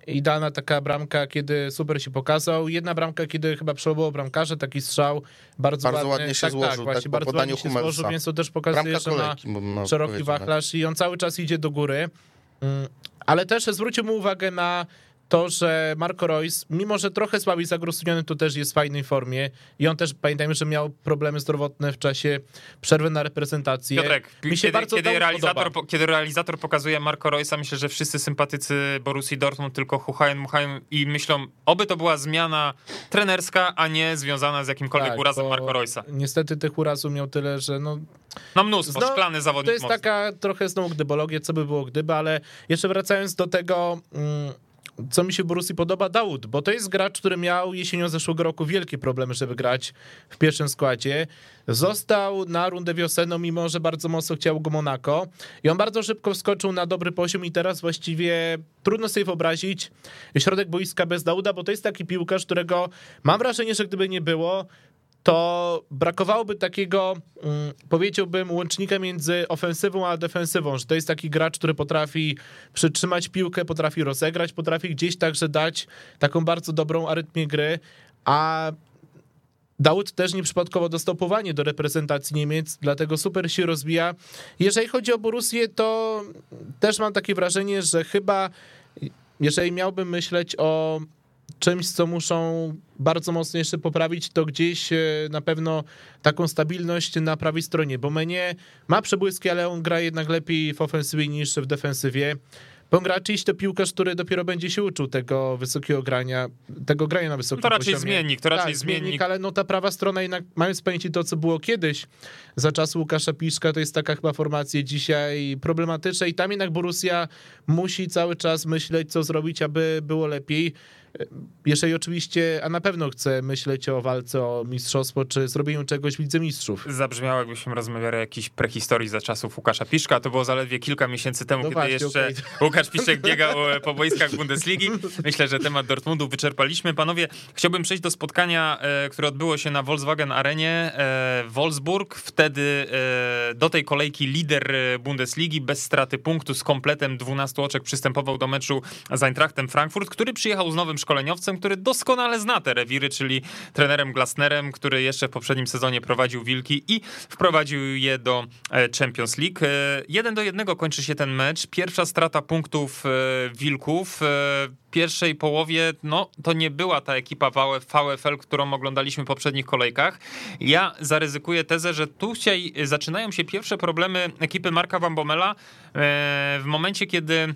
idealna taka bramka, kiedy super się pokazał. Jedna bramka, kiedy chyba przełomował bramkarza, taki strzał bardzo, Bardzo ładny. ładnie się tak, złożył, tak, właśnie tak bardzo ładnie się Hummelsa. złożył, więc to też pokazuje, Bramka że ma kolejki, można szeroki powiedzieć, wachlarz i on cały czas idzie do góry. Mm, Ale też zwróćmy uwagę na to, że Marco Reus, mimo że trochę słabiej zagrosuniony, to też jest w fajnej formie i on też, pamiętajmy, że miał problemy zdrowotne w czasie przerwy na reprezentację. Piotrek, Mi się kiedy, bardzo kiedy, realizator, po- kiedy realizator pokazuje Marco Reus'a, myślę, że wszyscy sympatycy Borussii Dortmund tylko chuchają, muchają i myślą, oby to była zmiana trenerska, a nie związana z jakimkolwiek Tak, urazem Marco Reus'a. Niestety tych urazów miał tyle, że no, No mnóstwo, Zno- szklany zawodnik to jest taka trochę znowu gdybologia, co by było gdyby, ale jeszcze wracając do tego, mm, co mi się w Borussii podoba, Daud, bo to jest gracz, który miał jesienią zeszłego roku wielkie problemy, żeby grać w pierwszym składzie. Został na rundę wiosenną, mimo że bardzo mocno chciał go Monaco i on bardzo szybko wskoczył na dobry poziom i teraz właściwie trudno sobie wyobrazić środek boiska bez Dauda, bo to jest taki piłkarz, którego mam wrażenie, że gdyby nie było, to brakowałoby takiego, mm, powiedziałbym, łącznika między ofensywą a defensywą, że to jest taki gracz, który potrafi przytrzymać piłkę, potrafi rozegrać, potrafi gdzieś także dać taką bardzo dobrą arytmię gry, a Daud też nieprzypadkowo dostał powołanie do reprezentacji Niemiec, dlatego super się rozwija. Jeżeli chodzi o Borussię, to też mam takie wrażenie, że chyba jeżeli miałbym myśleć o czymś, co muszą bardzo mocno jeszcze poprawić, to gdzieś e, na pewno taką stabilność na prawej stronie, bo mnie ma przebłyski, ale on gra jednak lepiej w ofensywie niż w defensywie. Bo on to piłkarz, który dopiero będzie się uczył tego wysokiego grania, tego grania na wysokim To raczej poziomie. zmiennik, to raczej tak, zmiennik. ale no ta prawa strona jednak, mając w pamięci to, co było kiedyś, za czasów Łukasza Piszka, to jest taka chyba formacja dzisiaj problematyczna i tam jednak Borussia musi cały czas myśleć, co zrobić, aby było lepiej. Jeżeli oczywiście, a na pewno chce myśleć o walce o mistrzostwo, czy zrobieniu czegoś w Lidze Mistrzów. Zabrzmiało, jakbyśmy rozmawiali o jakiejś prehistorii za czasów Łukasza Piszka. To było zaledwie kilka miesięcy temu, No kiedy właśnie, jeszcze okej. Łukasz Piszek biegał e, po boiskach Bundesligi. Myślę, że temat Dortmundu wyczerpaliśmy. Panowie, chciałbym przejść do spotkania, e, które odbyło się na Volkswagen Arenie e, Wolfsburg. Wtedy do tej kolejki lider Bundesligi bez straty punktu z kompletem 12 oczek przystępował do meczu z Eintrachtem Frankfurt, który przyjechał z nowym szkoleniowcem, który doskonale zna te rewiry, czyli trenerem Glasnerem, który jeszcze w poprzednim sezonie prowadził Wilki i wprowadził je do e, Champions League. E, Jeden do jednego kończy się ten mecz. Pierwsza strata punktów e, Wilków. Pierwszej połowie, no to nie była ta ekipa VfL, którą oglądaliśmy w poprzednich kolejkach. Ja zaryzykuję tezę, że tu dzisiaj zaczynają się pierwsze problemy ekipy Marka e, w momencie, kiedy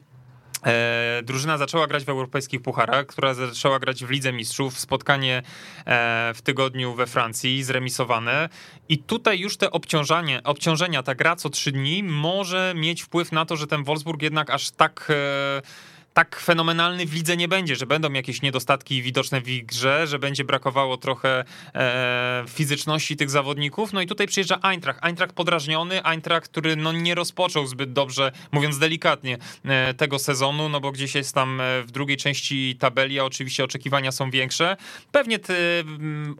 E, drużyna zaczęła grać w europejskich pucharach, która zaczęła grać w Lidze Mistrzów, spotkanie e, w tygodniu we Francji, zremisowane. I tutaj już te obciążanie, obciążenia, ta gra co trzy dni może mieć wpływ na to, że ten Wolfsburg jednak aż tak... E, tak fenomenalny w lidze nie będzie, że będą jakieś niedostatki widoczne w grze, że będzie brakowało trochę e, fizyczności tych zawodników. No i tutaj przyjeżdża Eintracht. Eintracht podrażniony, Eintracht, który no nie rozpoczął zbyt dobrze, mówiąc delikatnie, e, tego sezonu, no bo gdzieś jest tam e, w drugiej części tabeli, a oczywiście oczekiwania są większe. Pewnie ty,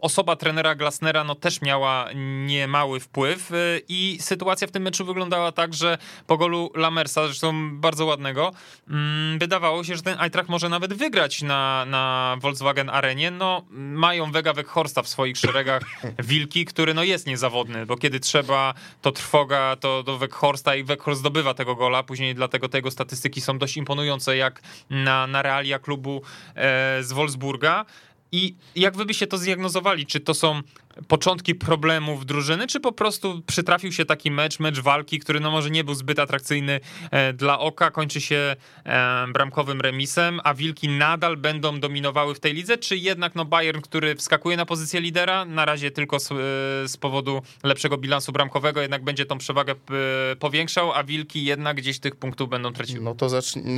osoba trenera Glasnera no też miała niemały wpływ e, i sytuacja w tym meczu wyglądała tak, że po golu Lamersa, zresztą bardzo ładnego, mm, wydawało się, że ten Eintracht może nawet wygrać na, na Volkswagen Arenie. No, mają Vega Weghorsta w swoich szeregach, Wilki, który no jest niezawodny, bo kiedy trzeba, to trwoga to do Weghorsta i Weghorst zdobywa tego gola, później dlatego tego statystyki są dość imponujące, jak na, na realia klubu e, z Wolfsburga. I jak wy byście to zdiagnozowali? Czy to są początki problemów drużyny, czy po prostu przytrafił się taki mecz, mecz walki, który no może nie był zbyt atrakcyjny e, dla oka, kończy się e, bramkowym remisem, a Wilki nadal będą dominowały w tej lidze, czy jednak no Bayern, który wskakuje na pozycję lidera, na razie tylko z, e, z powodu lepszego bilansu bramkowego, jednak będzie tą przewagę powiększał, a Wilki jednak gdzieś tych punktów będą traciły. No to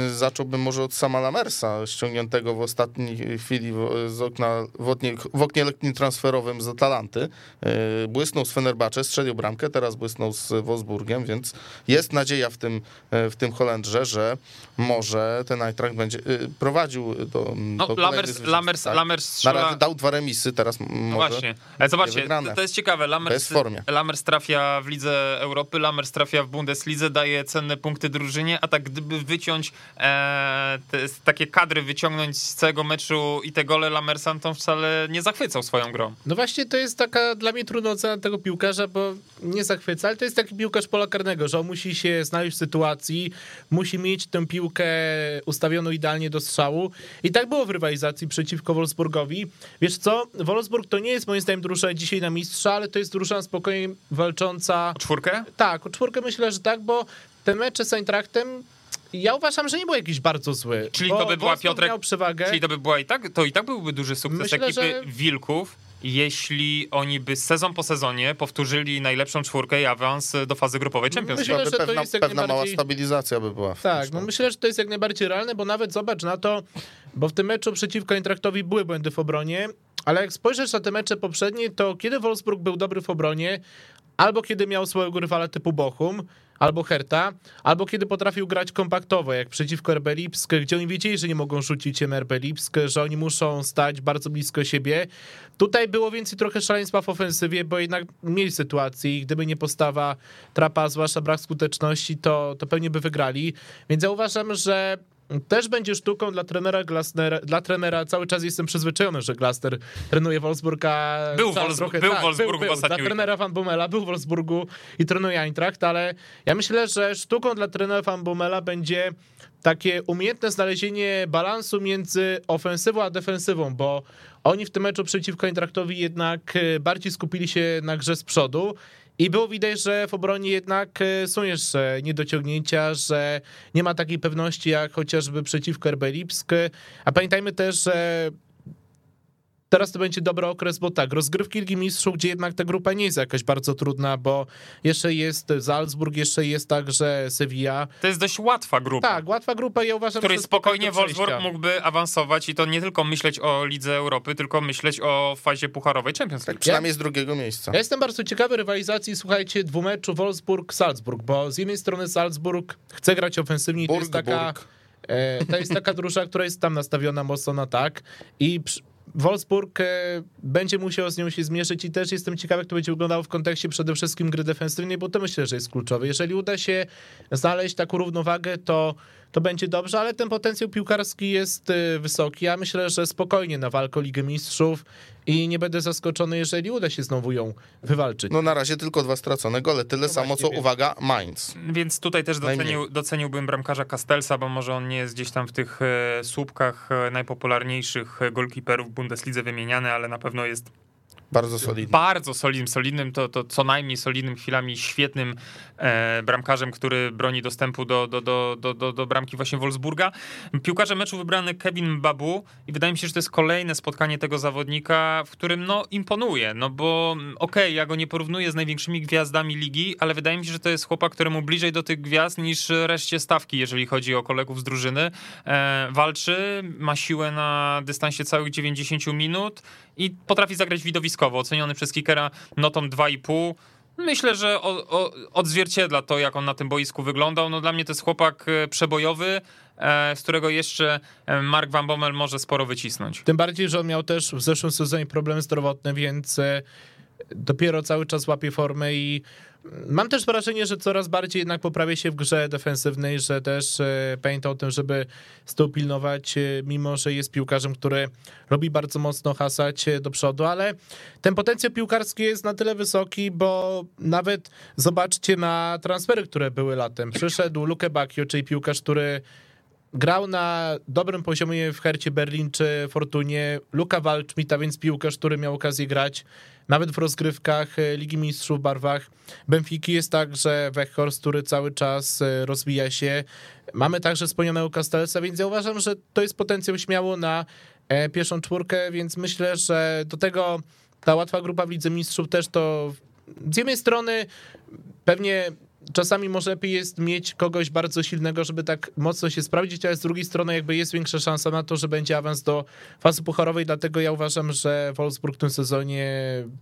zacząłbym może od sama Lamersa, ściągniętego w ostatniej chwili z okna, w oknie, w oknie transferowym z Atalanty E, błysnął z Fenerbahce, strzelił bramkę, teraz błysnął z Wolfsburgiem, więc jest nadzieja w tym, e, w tym Holendrze, że może ten Eintracht będzie e, prowadził do, no, do Lammers, Lammers, tak? Lammers strzela... dał dwa remisy, teraz no może Właśnie, ale zobaczcie, to, to, jest ciekawe, Lammers, Lammers trafia w Lidze Europy, Lammers trafia w Bundeslidze, daje cenne punkty drużynie, a tak gdyby wyciąć e, te, takie kadry, wyciągnąć z całego meczu i te gole Lammersa, to wcale nie zachwycał swoją grą. No właśnie to jest taka dla mnie trudna ocena tego piłkarza, bo nie zachwyca, ale to jest taki piłkarz pola karnego, że on musi się znaleźć w sytuacji, musi mieć tę piłkę ustawioną idealnie do strzału. I tak było w rywalizacji przeciwko Wolfsburgowi. Wiesz co, Wolfsburg to nie jest moim zdaniem drużyna dzisiaj na mistrza, ale to jest drużyna spokojnie walcząca... O czwórkę? Tak, o czwórkę myślę, że tak, bo te mecze z Eintrachtem ja uważam, że nie był jakiś bardzo zły. Czyli to by była Piotrek. Czyli to by była i tak, to i tak byłby duży sukces Myślę, ekipy że... Wilków jeśli oni by sezon po sezonie powtórzyli najlepszą czwórkę i awans do fazy grupowej Champions Myślę, że pewna, to jest jak pewna mała stabilizacja by była. Tak, no myślę, że to jest jak najbardziej realne, bo nawet zobacz na to, bo w tym meczu przeciwko Intraktowi były błędy w obronie, ale jak spojrzysz na te mecze poprzednie, to kiedy Wolfsburg był dobry w obronie, albo kiedy miał swojego rywala typu Bochum, albo Herta, albo kiedy potrafił grać kompaktowo, jak przeciwko RB Lipsk, gdzie oni wiedzieli, że nie mogą rzucić im RB Lipsk, że oni muszą stać bardzo blisko siebie. Tutaj było więcej trochę szaleństwa w ofensywie, bo jednak mieli sytuację i gdyby nie postawa Trapa, zwłaszcza brak skuteczności, to, to pewnie by wygrali. Więc ja uważam, że też będzie sztuką dla trenera Glasnera, dla trenera cały czas jestem przyzwyczajony, że Glasner trenuje Wolfsburg, a był, Wolfsburg, trochę, był tak, Wolfsburgu był, był. Dla trenera Van Bommela był w Wolfsburgu i trenuje Eintracht, ale ja myślę, że sztuką dla trenera Van Bommela będzie takie umiejętne znalezienie balansu między ofensywą a defensywą, bo oni w tym meczu przeciwko Eintrachtowi jednak e, bardziej skupili się na grze z przodu i było widać, że w obronie jednak e, są jeszcze niedociągnięcia, że nie ma takiej pewności jak chociażby przeciwko RB. A pamiętajmy też, że Teraz to będzie dobry okres, bo tak, rozgrywki Ligi Mistrzów, gdzie jednak ta grupa nie jest jakaś bardzo trudna, bo jeszcze jest Salzburg, jeszcze jest także Sevilla. To jest dość łatwa grupa. Tak, łatwa grupa, ja uważam, której spokojnie Wolfsburg mógłby awansować i to nie tylko myśleć o Lidze Europy, tylko myśleć o fazie pucharowej Champions League. Tak, przynajmniej z drugiego miejsca. Ja jestem bardzo ciekawy rywalizacji, słuchajcie, dwumeczu Wolfsburg-Salzburg, bo z jednej strony Salzburg chce grać ofensywnie, Burg, to jest taka... E, to jest taka drużyna, która jest tam nastawiona mocno na tak i Wolfsburg e, będzie musiał z nią się zmierzyć i też jestem ciekawy, jak to będzie wyglądało w kontekście przede wszystkim gry defensywnej, bo to myślę, że jest kluczowe. Jeżeli uda się znaleźć taką równowagę, to to będzie dobrze, ale ten potencjał piłkarski jest y, wysoki. Ja myślę, że spokojnie na walkę o Ligę Mistrzów i nie będę zaskoczony, jeżeli uda się znowu ją wywalczyć. No na razie tylko dwa stracone gole, tyle no samo co, wiem. uwaga, Mainz. Więc tutaj też docenił, doceniłbym bramkarza Castelsa, bo może on nie jest gdzieś tam w tych e, słupkach e, najpopularniejszych golkiperów w Bundeslidze wymieniany, ale na pewno jest Bardzo solidny. bardzo solidnym, solidnym, to, to co najmniej solidnym chwilami, świetnym e, bramkarzem, który broni dostępu do, do, do, do, do, do bramki właśnie Wolfsburga. Piłkarze meczu wybrany Kevin Babu i wydaje mi się, że to jest kolejne spotkanie tego zawodnika, w którym no imponuje, no bo okej, okay, ja go nie porównuję z największymi gwiazdami ligi, ale wydaje mi się, że to jest chłopak, któremu bliżej do tych gwiazd niż reszcie stawki, jeżeli chodzi o kolegów z drużyny. E, walczy, ma siłę na dystansie całych 90 minut i potrafi zagrać Oceniony przez kickera notą 2,5. Myślę, że o, o, odzwierciedla to, jak on na tym boisku wyglądał. No dla mnie to jest chłopak e, przebojowy, e, z którego jeszcze e, Mark Van Bommel może sporo wycisnąć. Tym bardziej, że on miał też w zeszłym sezonie problemy zdrowotne, więc dopiero cały czas łapie formę i Mam też wrażenie, że coraz bardziej jednak poprawia się w grze defensywnej, że też e, pamięta o tym, żeby z pilnować, e, mimo że jest piłkarzem, który robi bardzo mocno hasać e, do przodu, ale ten potencjał piłkarski jest na tyle wysoki, bo nawet zobaczcie na transfery, które były latem. Przyszedł Luke Bacchio, czyli piłkarz, który grał na dobrym poziomie w Hercie Berlin czy Fortunie. Luka Waldschmidta, więc piłkarz, który miał okazję grać nawet w rozgrywkach e, Ligi Mistrzów w barwach Benfiki jest także Weghorst, który cały czas e, rozwija się. Mamy także spełnionego Castelsa, więc ja uważam, że to jest potencjał śmiało na e, pierwszą czwórkę, więc myślę, że do tego ta łatwa grupa w Lidze Mistrzów też to z jednej strony pewnie czasami może lepiej jest mieć kogoś bardzo silnego, żeby tak mocno się sprawdzić, ale z drugiej strony jakby jest większa szansa na to, że będzie awans do fazy pucharowej, dlatego ja uważam, że Wolfsburg w tym sezonie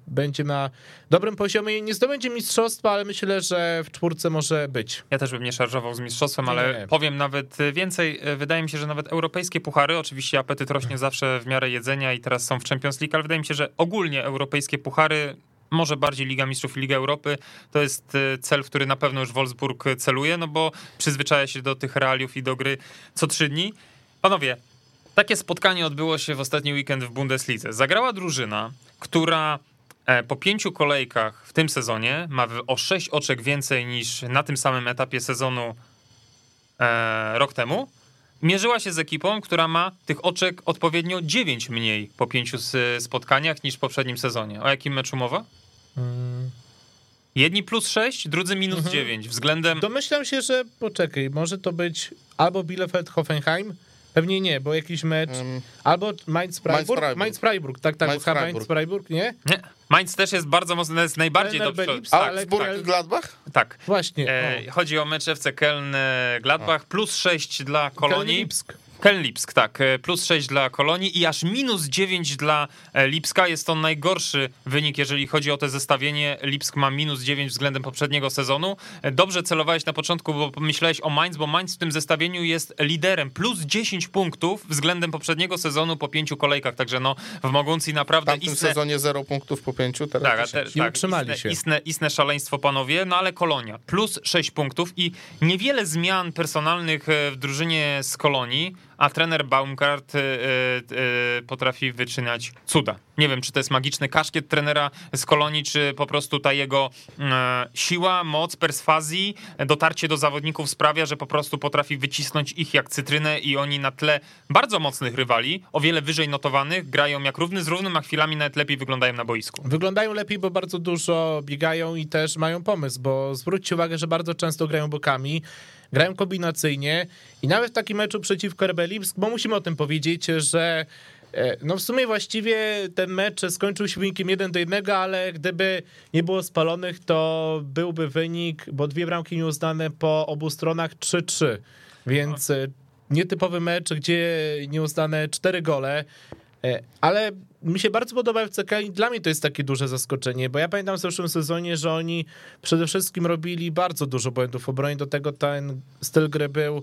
będzie na dobrym poziomie. Nie zdobędzie mistrzostwa, ale myślę, że w czwórce może być. Ja też bym nie szarżował z mistrzostwem, ale nie. powiem nawet więcej. Wydaje mi się, że nawet europejskie puchary, oczywiście apetyt rośnie zawsze w miarę jedzenia i teraz są w Champions League, ale wydaje mi się, że ogólnie europejskie puchary może bardziej Liga Mistrzów i Liga Europy, to jest e, cel, w który na pewno już Wolfsburg celuje, no bo przyzwyczaja się do tych realiów i do gry co trzy dni. Panowie, takie spotkanie odbyło się w ostatni weekend w Bundeslidze. Zagrała drużyna, która e, po pięciu kolejkach w tym sezonie ma o sześć oczek więcej niż na tym samym etapie sezonu e, rok temu. Mierzyła się z ekipą, która ma tych oczek odpowiednio 9 mniej po pięciu spotkaniach niż w poprzednim sezonie. O jakim meczu mowa? Jedni plus 6, drudzy minus mhm. 9 względem... Domyślam się, że poczekaj, może to być albo Bielefeld-Hoffenheim, Pewnie nie, bo jakiś mecz. Um, albo Mainz-Freiburg. Mainz-Freiburg, tak, tak. Mainz-Freiburg, nie? Nie. Mainz też jest bardzo mocny, jest najbardziej do przodu. Tak, Augsburg-Gladbach? Tak. Właśnie. E, chodzi o mecz FC Köln-Gladbach, plus 6 dla Kolonii. Köln-Lipsk. Lipsk, tak. E, plus 6 dla Kolonii i aż minus 9 dla e, Lipska. Jest to najgorszy wynik, jeżeli chodzi o to zestawienie. Lipsk ma minus 9 względem poprzedniego sezonu. E, dobrze celowałeś na początku, bo pomyślałeś o Mainz, bo Mainz w tym zestawieniu jest liderem. Plus 10 punktów względem poprzedniego sezonu po pięciu kolejkach. Także no w Moguncji naprawdę... W tym sezonie 0 punktów po pięciu, teraz tak, te, tak, utrzymali istne, się. Istne, istne szaleństwo, panowie. No ale Kolonia plus 6 punktów i niewiele zmian personalnych w drużynie z Kolonii a trener Baumgart y, y, y, potrafi wyczyniać cuda. Nie wiem, czy to jest magiczny kaszkiet trenera z Kolonii, czy po prostu ta jego siła, moc, perswazji, dotarcie do zawodników sprawia, że po prostu potrafi wycisnąć ich jak cytrynę i oni na tle bardzo mocnych rywali, o wiele wyżej notowanych, grają jak równy z równym, a chwilami nawet lepiej wyglądają na boisku. Wyglądają lepiej, bo bardzo dużo biegają i też mają pomysł, bo zwróćcie uwagę, że bardzo często grają bokami grają kombinacyjnie i nawet w takim meczu przeciwko Lipsk, bo musimy o tym powiedzieć, że e, no w sumie właściwie ten mecz skończył się wynikiem 1 do 1, ale gdyby nie było spalonych, to byłby wynik, bo dwie bramki nieuznane po obu stronach 3-3. Więc e, nietypowy mecz, gdzie nieuznane cztery gole. E, ale mi się bardzo podoba FCK i dla mnie to jest takie duże zaskoczenie, bo ja pamiętam w zeszłym sezonie, że oni przede wszystkim robili bardzo dużo błędów w obronie, do tego ten styl gry był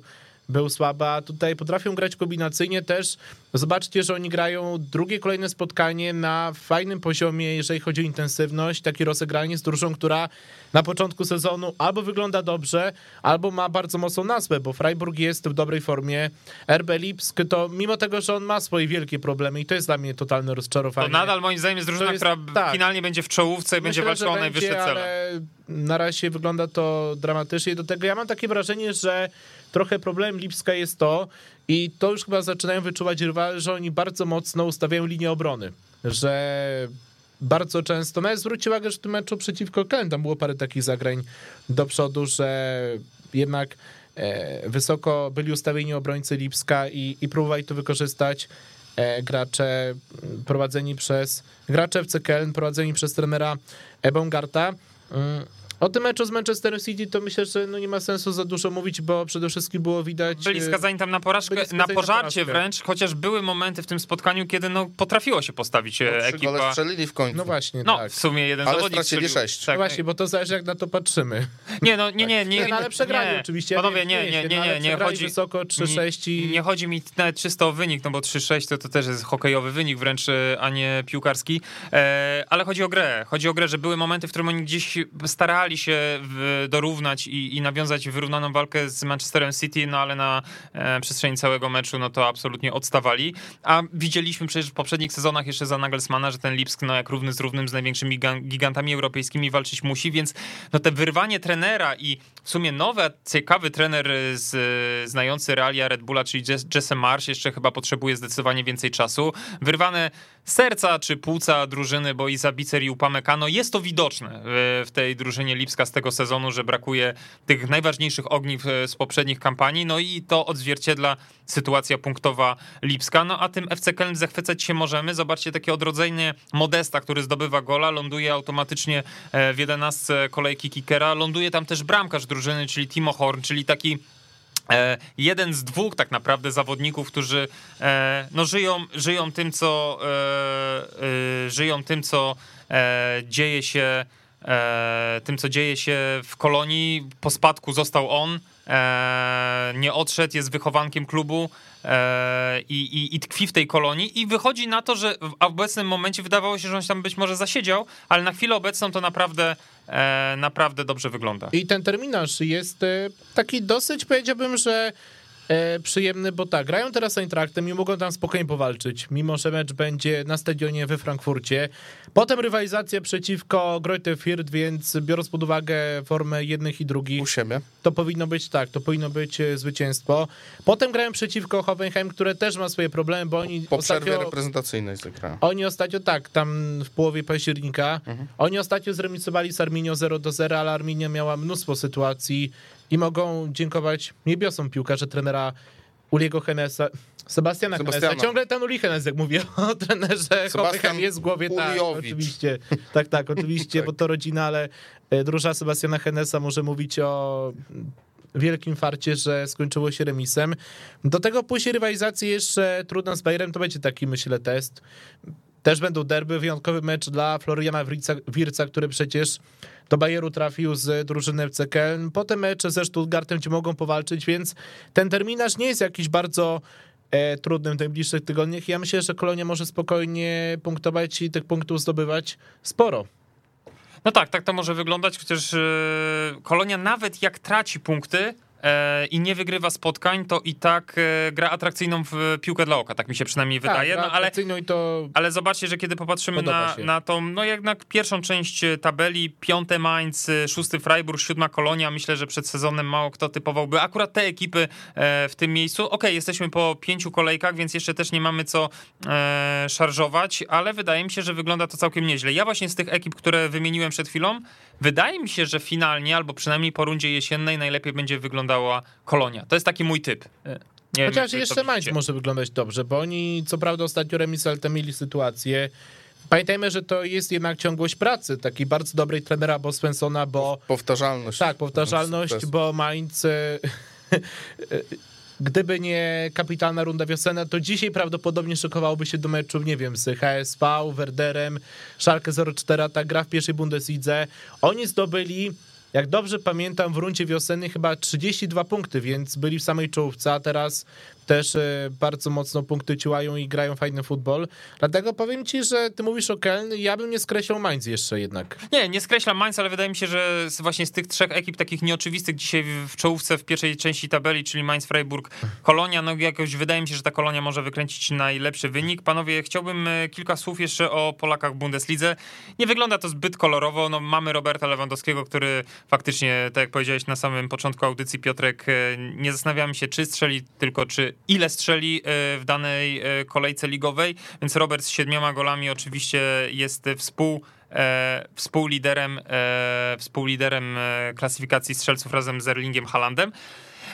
był słaba. Tutaj potrafią grać kombinacyjnie też. Zobaczcie, że oni grają drugie kolejne spotkanie na fajnym poziomie, jeżeli chodzi o intensywność, takie rozegranie z drużyną, która na początku sezonu albo wygląda dobrze, albo ma bardzo mocną nazwę, bo Freiburg jest w dobrej formie. RB Lipsk to mimo tego, że on ma swoje wielkie problemy i to jest dla mnie totalne rozczarowanie. To nadal moim zdaniem jest drużyna, jest, która tak. finalnie będzie w czołówce i będzie walczyła o najwyższe cele. Ale na razie wygląda to dramatycznie. Do tego ja mam takie wrażenie, że trochę problemem Lipska jest to, i to już chyba zaczynają wyczuwać rywale, że oni bardzo mocno ustawiają linię obrony, że bardzo często. Nawet zwróćcie uwagę, że w tym meczu przeciwko Köln tam było parę takich zagrań do przodu, że jednak e, wysoko byli ustawieni obrońcy Lipska i, i próbowali to wykorzystać e, gracze prowadzeni przez gracze FC Köln, prowadzeni przez trenera Baumgarta. O tym meczu z Manchester City to myślę, że no nie ma sensu za dużo mówić, bo przede wszystkim było widać... Byli e, skazani tam na porażkę, na na pożarcie porażkę. wręcz, chociaż były momenty w tym spotkaniu, kiedy no, potrafiło się postawić e, No, ekipa. strzelili w końcu. No właśnie, No, tak. w sumie jeden Ale zawodnik stracili strzelił. sześć. Tak, No właśnie, bo to zależy jak na to patrzymy. Nie, no, nie, nie, nie. Nie, no ale przegrali nie. oczywiście. Panowie, nie, nie, nie, nie, nie chodzi... wysoko 3-6 i... Nie, nie chodzi mi nawet czysto o wynik, no bo 3-6 to, to też jest hokejowy wynik wręcz, e, a nie piłkarski, e, ale chodzi o grę. Chodzi o grę, że były momenty, w którym oni gdzieś starali się w, dorównać i, i nawiązać wyrównaną walkę z Manchesterem City, no ale na e, przestrzeni całego meczu no to absolutnie odstawali. A widzieliśmy przecież w poprzednich sezonach jeszcze za Nagelsmana, że ten Lipsk no jak równy z równym z największymi gigan- gigantami europejskimi walczyć musi, więc no te wyrwanie trenera i w sumie nowy, ciekawy trener z, znający realia Red Bulla, czyli Jess- Jesse Marsh, jeszcze chyba potrzebuje zdecydowanie więcej czasu. Wyrwane serca czy płuca drużyny, bo i Zabicer i Upamecano, jest to widoczne w, w tej drużynie Lipska z tego sezonu, że brakuje tych najważniejszych ogniw e, z poprzednich kampanii, no i to odzwierciedla sytuacja punktowa Lipska, no a tym FC Köln zachwycać się możemy. Zobaczcie takie odrodzenie Modesta, który zdobywa gola, ląduje automatycznie e, w 11 kolejki kickera, ląduje tam też bramkarz drużyny, czyli Timo Horn, czyli taki E, jeden z dwóch tak naprawdę zawodników, którzy e, no, żyją, żyją tym, co e, e, żyją tym, co e, dzieje się e, tym, co dzieje się w kolonii. Po spadku został on, e, nie odszedł, jest wychowankiem klubu e, i, i, i tkwi w tej kolonii i wychodzi na to, że w obecnym momencie wydawało się, że on tam być może zasiedział, ale na chwilę obecną to naprawdę, e, naprawdę dobrze wygląda. I ten terminarz jest e, taki dosyć, powiedziałbym, że e, przyjemny, bo tak, grają teraz z Eintraktem i mogą tam spokojnie powalczyć, mimo że mecz będzie na stadionie we Frankfurcie. Potem rywalizacja przeciwko Greuther Fürth, więc biorąc pod uwagę formę jednych i drugich, U siebie. to powinno być tak, to powinno być e, zwycięstwo. Potem grają przeciwko Hoffenheim, które też ma swoje problemy, bo oni Po przerwie ostatnio... reprezentacyjnej zagrałem. Oni ostatnio tak, tam w połowie października, oni ostatnio zremisowali z Arminią 0 do 0, ale Arminia miała mnóstwo sytuacji i mogą dziękować niebiosom piłkarze trenera Uliego Henesa, Sebastiana, Sebastiana. Henesa. Ciągle ten Uli Henes, jak mówię o trenerze Hoffenheim jest w głowie, tak, oczywiście. Tak, tak, oczywiście, bo to rodzina, ale e, druża Sebastiana Henesa może mówić o wielkim farcie, że skończyło się remisem. Do tego później rywalizacji jeszcze trudna z Bayerem, to będzie taki, myślę, test. Też będą derby, wyjątkowy mecz dla Floriana Wirca, Wirca który przecież do Bayeru trafił z drużyny FC Köln. Potem mecze ze Stuttgartem, gdzie mogą powalczyć, więc ten terminarz nie jest jakiś bardzo e, trudny w najbliższych tygodniach. Ja myślę, że Kolonia może spokojnie punktować i tych punktów zdobywać sporo. No tak, tak to może wyglądać, chociaż e, Kolonia nawet jak traci punkty i nie wygrywa spotkań, to i tak e, gra atrakcyjną w piłkę dla oka, tak mi się przynajmniej wydaje, tak, no ale to ale zobaczcie, że kiedy popatrzymy na, na tą, no jednak pierwszą część tabeli, piąte Mainz, szósty Freiburg, siódma Kolonia, myślę, że przed sezonem mało kto typowałby akurat te ekipy e, w tym miejscu. Okej, jesteśmy po pięciu kolejkach, więc jeszcze też nie mamy co e, szarżować, ale wydaje mi się, że wygląda to całkiem nieźle. Ja właśnie z tych ekip, które wymieniłem przed chwilą, wydaje mi się, że finalnie, albo przynajmniej po rundzie jesiennej najlepiej będzie wyglądała Kolonia. To jest taki mój typ. E, Nie wiem, Chociaż to jeszcze Mainz może wyglądać dobrze, bo oni co prawda ostatnio remis, ale tam mieli sytuację. Pamiętajmy, że to jest jednak ciągłość pracy, takiej bardzo dobrej trenera Bo Svensona, bo Powtarzalność. tak, powtarzalność, bo Mainz e, gdyby nie kapitalna runda wiosenna, to dzisiaj prawdopodobnie szykowałoby się do meczu, nie wiem, z HSV, Werderem, Schalke 04, ta gra w pierwszej Bundeslidze. Oni zdobyli, jak dobrze pamiętam, w rundzie wiosennej chyba 32 punkty, więc byli w samej czołówce, a teraz też e, bardzo mocno punkty ciłają i grają fajny futbol. Dlatego powiem ci, że ty mówisz o Keln, ja bym nie skreślał Mainz jeszcze jednak. Nie, nie skreślam Mainz, ale wydaje mi się, że właśnie z tych trzech ekip takich nieoczywistych dzisiaj w- w czołówce w pierwszej części tabeli, czyli Mainz, Freiburg, Kolonia, no jakoś wydaje mi się, że ta Kolonia może wykręcić najlepszy wynik. Panowie, chciałbym e, kilka słów jeszcze o Polakach w Bundeslidze. Nie wygląda to zbyt kolorowo, no mamy Roberta Lewandowskiego, który faktycznie, tak jak powiedziałeś na samym początku audycji, Piotrek, e, nie zastanawiamy się, czy strzeli, tylko czy ile strzeli w danej kolejce ligowej, więc Robert z siedmioma golami oczywiście jest współ współliderem, współliderem klasyfikacji strzelców razem z Erlingiem Halandem.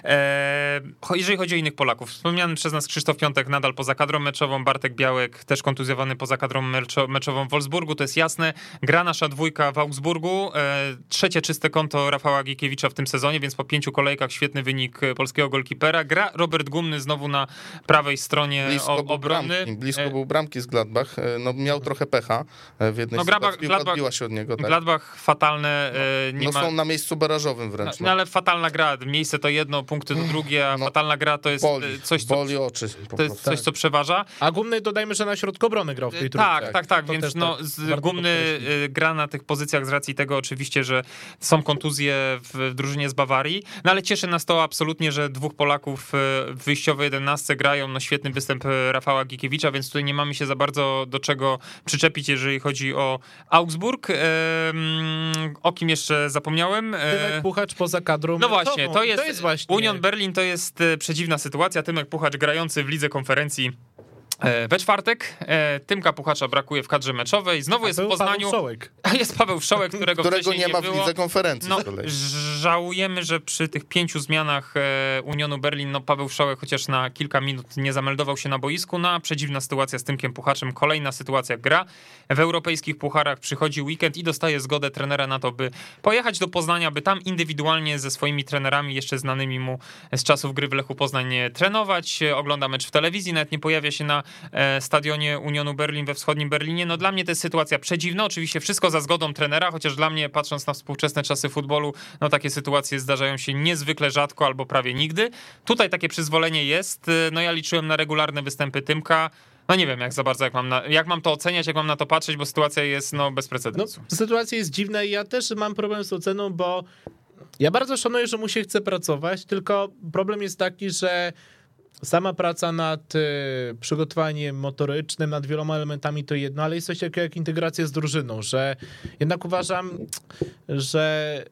E, jeżeli chodzi o innych Polaków, wspomniany przez nas Krzysztof Piątek nadal poza kadrą meczową, Bartek Białek też kontuzjowany poza kadrą meczową w Wolfsburgu, to jest jasne. Gra nasza dwójka w Augsburgu, e, trzecie czyste konto Rafała Gikiewicza w tym sezonie, więc po pięciu kolejkach świetny wynik polskiego golkipera. Gra Robert Gumny znowu na prawej stronie blisko obrony. Bramki, blisko e, był bramki z Gladbach, no miał trochę pecha w jednej no, Gladbach, Gladbach, odbiła się od niego. Tak. Gladbach fatalne. No, nie no ma... są na miejscu barażowym wręcz. No, no ale fatalna gra, miejsce to jedno, punkty to drugie, a no, fatalna gra to jest boli, coś, co, boli oczy to jest coś, co przeważa. A Gumny dodajmy, że na środku obrony grał w tej trójce. Tak, tak, tak, to więc no, tak Gumny y, gra na tych pozycjach z racji tego oczywiście, że są kontuzje w drużynie z Bawarii, no ale cieszy nas to absolutnie, że dwóch Polaków w wyjściowej 11 grają, no świetny występ Rafała Gikiewicza, więc tutaj nie mamy się za bardzo do czego przyczepić, jeżeli chodzi o Augsburg. O kim jeszcze zapomniałem? Puchacz poza kadrą. No właśnie, to jest, to jest właśnie... Union Berlin to jest e, przedziwna sytuacja. Tymek Puchacz grający w lidze konferencji E, we czwartek e, Tymka Puchacza brakuje w kadrze meczowej. Znowu A jest w Poznaniu. Paweł A jest Paweł Wszołek, którego, którego nie ma w lidze konferencji. No, żałujemy, że przy tych pięciu zmianach e, Unionu Berlin, no Paweł Wszołek chociaż na kilka minut nie zameldował się na boisku. No a przedziwna sytuacja z Tymkiem Puchaczem. Kolejna sytuacja gra. W europejskich pucharach przychodzi weekend i dostaje zgodę trenera na to, by pojechać do Poznania, by tam indywidualnie ze swoimi trenerami, jeszcze znanymi mu z czasów gry w Lechu Poznań trenować. Ogląda mecz w telewizji, nawet nie pojawia się na E, stadionie Unionu Berlin we wschodnim Berlinie. No dla mnie to jest sytuacja przedziwna. Oczywiście wszystko za zgodą trenera, chociaż dla mnie, patrząc na współczesne czasy futbolu, no takie sytuacje zdarzają się niezwykle rzadko albo prawie nigdy. Tutaj takie przyzwolenie jest. No ja liczyłem na regularne występy Tymka. No nie wiem, jak za bardzo, jak mam, na, jak mam to oceniać, jak mam na to patrzeć, bo sytuacja jest no, bez precedensu. No, sytuacja jest dziwna i ja też mam problem z oceną, bo ja bardzo szanuję, że mu się chce pracować, tylko problem jest taki, że Sama praca nad y, przygotowaniem motorycznym, nad wieloma elementami to jedno, ale jest coś takiego jak integracja z drużyną, że jednak uważam, że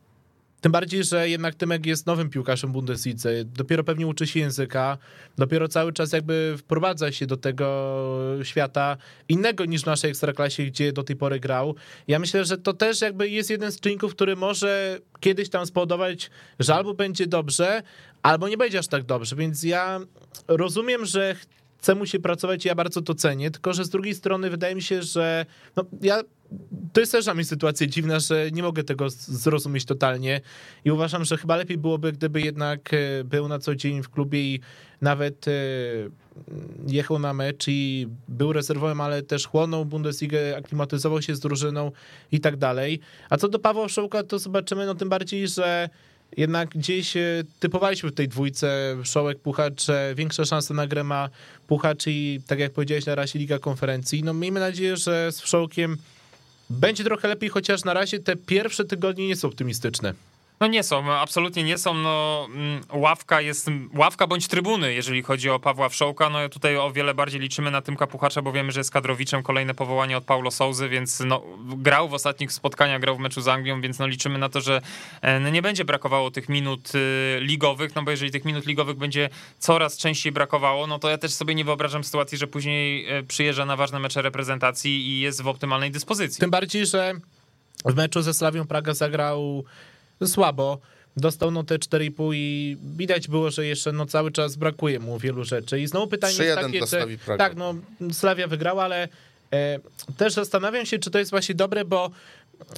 tym bardziej, że jednak Tymek jest nowym piłkarzem Bundeslidze, dopiero pewnie uczy się języka, dopiero cały czas jakby wprowadza się do tego świata innego niż w naszej ekstraklasie, gdzie do tej pory grał. Ja myślę, że to też jakby jest jeden z czynników, który może kiedyś tam spowodować, że albo będzie dobrze, albo nie będzie aż tak dobrze, więc ja rozumiem, że chce mu się pracować, ja bardzo to cenię, tylko że z drugiej strony wydaje mi się, że no, ja to jest też dla mnie sytuacja dziwna, że nie mogę tego zrozumieć totalnie i uważam, że chyba lepiej byłoby, gdyby jednak e, był na co dzień w klubie i nawet e, jechał na mecz i był rezerwowym, ale też chłonął Bundesligę, aklimatyzował się z drużyną i tak dalej. A co do Pawła Szołka, to zobaczymy, no tym bardziej, że jednak gdzieś e, typowaliśmy w tej dwójce Szołek, Puchacz, większe szanse na grę ma Puchacz i tak jak powiedziałeś na razie Liga Konferencji. No miejmy nadzieję, że z Szołkiem będzie trochę lepiej, chociaż na razie te pierwsze tygodnie nie są optymistyczne. No nie są, absolutnie nie są. No, mm, ławka jest, ławka bądź trybuny, jeżeli chodzi o Pawła Wszołka. No tutaj o wiele bardziej liczymy na tym Kapuchacza, bo wiemy, że jest kadrowiczem, kolejne powołanie od Paulo Souzy, więc no, grał w ostatnich spotkaniach, grał w meczu z Anglią, więc no liczymy na to, że e, no, nie będzie brakowało tych minut y, ligowych, no bo jeżeli tych minut ligowych będzie coraz częściej brakowało, no to ja też sobie nie wyobrażam sytuacji, że później e, przyjeżdża na ważne mecze reprezentacji i jest w optymalnej dyspozycji. Tym bardziej, że w meczu ze Slawią Praga zagrał słabo. Dostał no te 4,5 i widać było, że jeszcze no cały czas brakuje mu wielu rzeczy. I znowu pytanie jest takie, czy... Tak, no Slavia wygrała, ale e, też zastanawiam się, czy to jest właśnie dobre, bo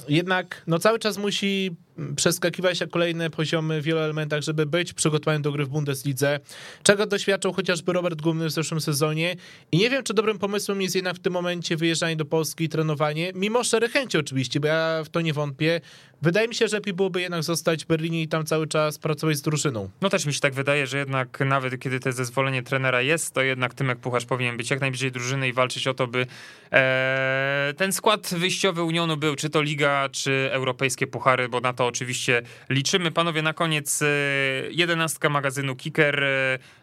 jednak no cały czas musi przeskakiwać na kolejne poziomy w wielu elementach, żeby być przygotowany do gry w Bundeslidze, czego doświadczał chociażby Robert Gumny w zeszłym sezonie i nie wiem, czy dobrym pomysłem jest jednak w tym momencie wyjeżdżanie do Polski i trenowanie, mimo szczerej chęci oczywiście, bo ja w to nie wątpię. Wydaje mi się, że lepiej byłoby jednak zostać w Berlinie i tam cały czas pracować z drużyną. No też mi się tak wydaje, że jednak nawet kiedy to zezwolenie trenera jest, to jednak Tymek Pucharz powinien być jak najbliżej drużyny i walczyć o to, by e, ten skład wyjściowy Unionu był, czy to Liga, czy europejskie puchary, bo na to oczywiście liczymy. Panowie, na koniec e, jedenastka magazynu Kicker.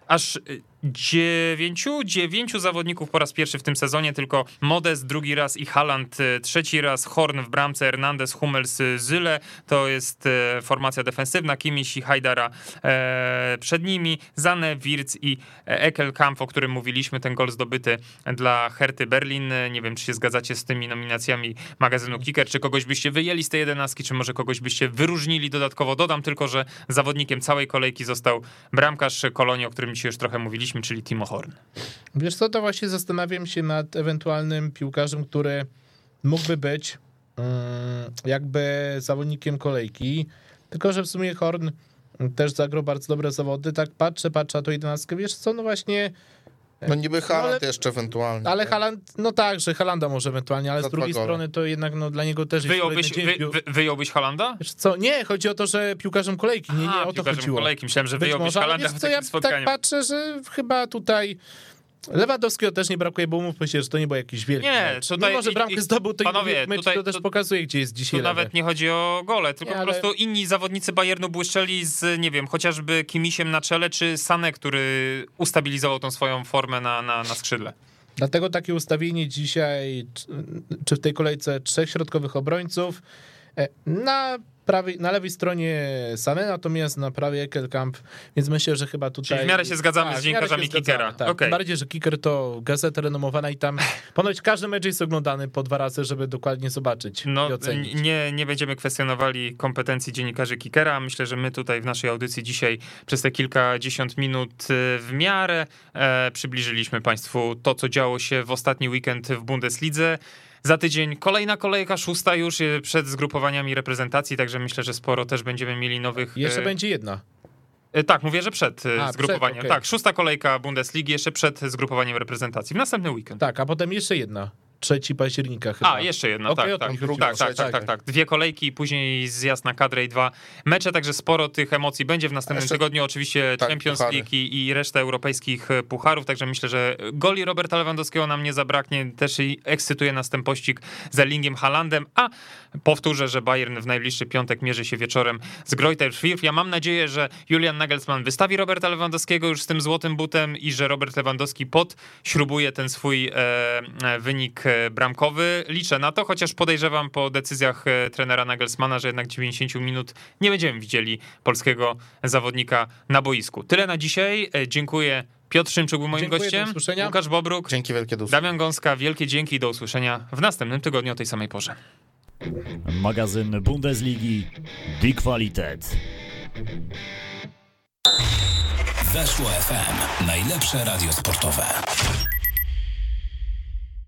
E, aż y, dziewięciu, dziewięciu zawodników po raz pierwszy w tym sezonie, tylko Modest drugi raz i Haaland y, trzeci raz, Horn w bramce, Hernandez, Hummels, y, Zyle, to jest e, formacja defensywna, Kimiś i Hajdara e, przed nimi, Zane, Wirtz i Ekelkamp, o którym mówiliśmy, ten gol zdobyty dla Herty Berlin, nie wiem, czy się zgadzacie z tymi nominacjami magazynu Kicker, czy kogoś byście wyjęli z tej jedenastki, czy może kogoś byście wyróżnili? Dodatkowo, dodam tylko, że zawodnikiem całej kolejki został bramkarz Kolonii, o którym dzisiaj już trochę mówiliśmy, czyli Timo Horn. Wiesz co, to właśnie zastanawiam się nad ewentualnym piłkarzem, który mógłby być mm, jakby zawodnikiem kolejki, tylko że w sumie Horn też zagrał bardzo dobre zawody, tak patrzę, patrzę na tą jedenastkę, wiesz co, no właśnie No niby Haaland ale- jeszcze ewentualnie. ale nie? Haaland, no tak, że Halanda może ewentualnie, ale Za z drugiej gole. strony to jednak no, dla niego też jest Wyjąłbyś, wy, wy, wyjąłbyś Halanda? Wiesz co, nie, chodzi o to, że piłkarzem kolejki, nie, nie A, o to piłkarzem chodziło. kolejki. Myślałem, że Być wyjąłbyś może, ale Halanda wiesz co, ja tak patrzę, że chyba tutaj Lewandowskiego też nie brakuje, bo umówmy się, że to nie był jakiś wielki Nie, mecz. tutaj Mimo, że i- bramkę i- zdobył, to panowie, mecz tutaj to też to- pokazuje, gdzie jest Tu dzisiaj nawet lewy. nie chodzi o gole, tylko Nie, po ale- prostu inni zawodnicy Bayernu błyszczeli z, nie wiem, chociażby Kimisiem na czele, czy Sané, który ustabilizował tą swoją formę na, na, na skrzydle. Dlatego takie ustawienie dzisiaj, czy- czy w tej kolejce trzech środkowych obrońców, e, na, prawej, na lewej stronie Sané, natomiast na prawej Ekelkamp, więc myślę, że chyba tutaj... Czyli w miarę się zgadzamy z w miarę dziennikarzami Kickera. Tak. Tym Bardziej, że Kicker to gazeta renomowana i tam ponoć każdy mecz jest oglądany po dwa razy, żeby dokładnie zobaczyć No, i ocenić. nie, nie będziemy kwestionowali kompetencji dziennikarzy Kickera. Myślę, że my tutaj w naszej audycji dzisiaj przez te kilkadziesiąt minut e, w miarę e, przybliżyliśmy Państwu to, co działo się w ostatni weekend w Bundeslidze. Za tydzień kolejna kolejka, szósta już e, przed zgrupowaniami reprezentacji, także myślę, że sporo też będziemy mieli nowych. Jeszcze e, będzie jedna. e, Tak, mówię, że przed A, przed, zgrupowaniem. okej. Tak, szósta kolejka Bundesligi, jeszcze przed zgrupowaniem reprezentacji. W następny weekend. Tak, a potem jeszcze jedna. 3 października chyba. A, jeszcze jedna, Okej, tak, tak, tak, chodziło. tak, tak, tak, tak, tak. Dwie kolejki i później zjazd na kadrę i dwa mecze, także sporo tych emocji będzie w następnym Jeszcze- tygodniu. Oczywiście tak, Champions puchary. League i, i reszta europejskich e, pucharów, także myślę, że goli Roberta Lewandowskiego nam nie zabraknie. Też i ekscytuje nas ten pościg z Erlingiem Haalandem, a powtórzę, że Bayern w najbliższy piątek mierzy się wieczorem z Greuther Fürth. Ja mam nadzieję, że Julian Nagelsmann wystawi Roberta Lewandowskiego już z tym złotym butem i że Robert Lewandowski podśrubuje ten swój e, e, wynik bramkowy. Liczę na to, chociaż podejrzewam po decyzjach e, trenera Nagelsmana, że jednak 90 minut nie będziemy widzieli polskiego zawodnika na boisku. Tyle na dzisiaj. E, Dziękuję. Piotr Szymczuk był moim Dziękuję, do gościem. usłyszenia. Łukasz Bobruk. Dzięki wielkie do Damian Gąska, wielkie dzięki i do usłyszenia w następnym tygodniu o tej samej porze. Magazyn Bundesligi Die Qualität. Weszło FM. Najlepsze radio sportowe.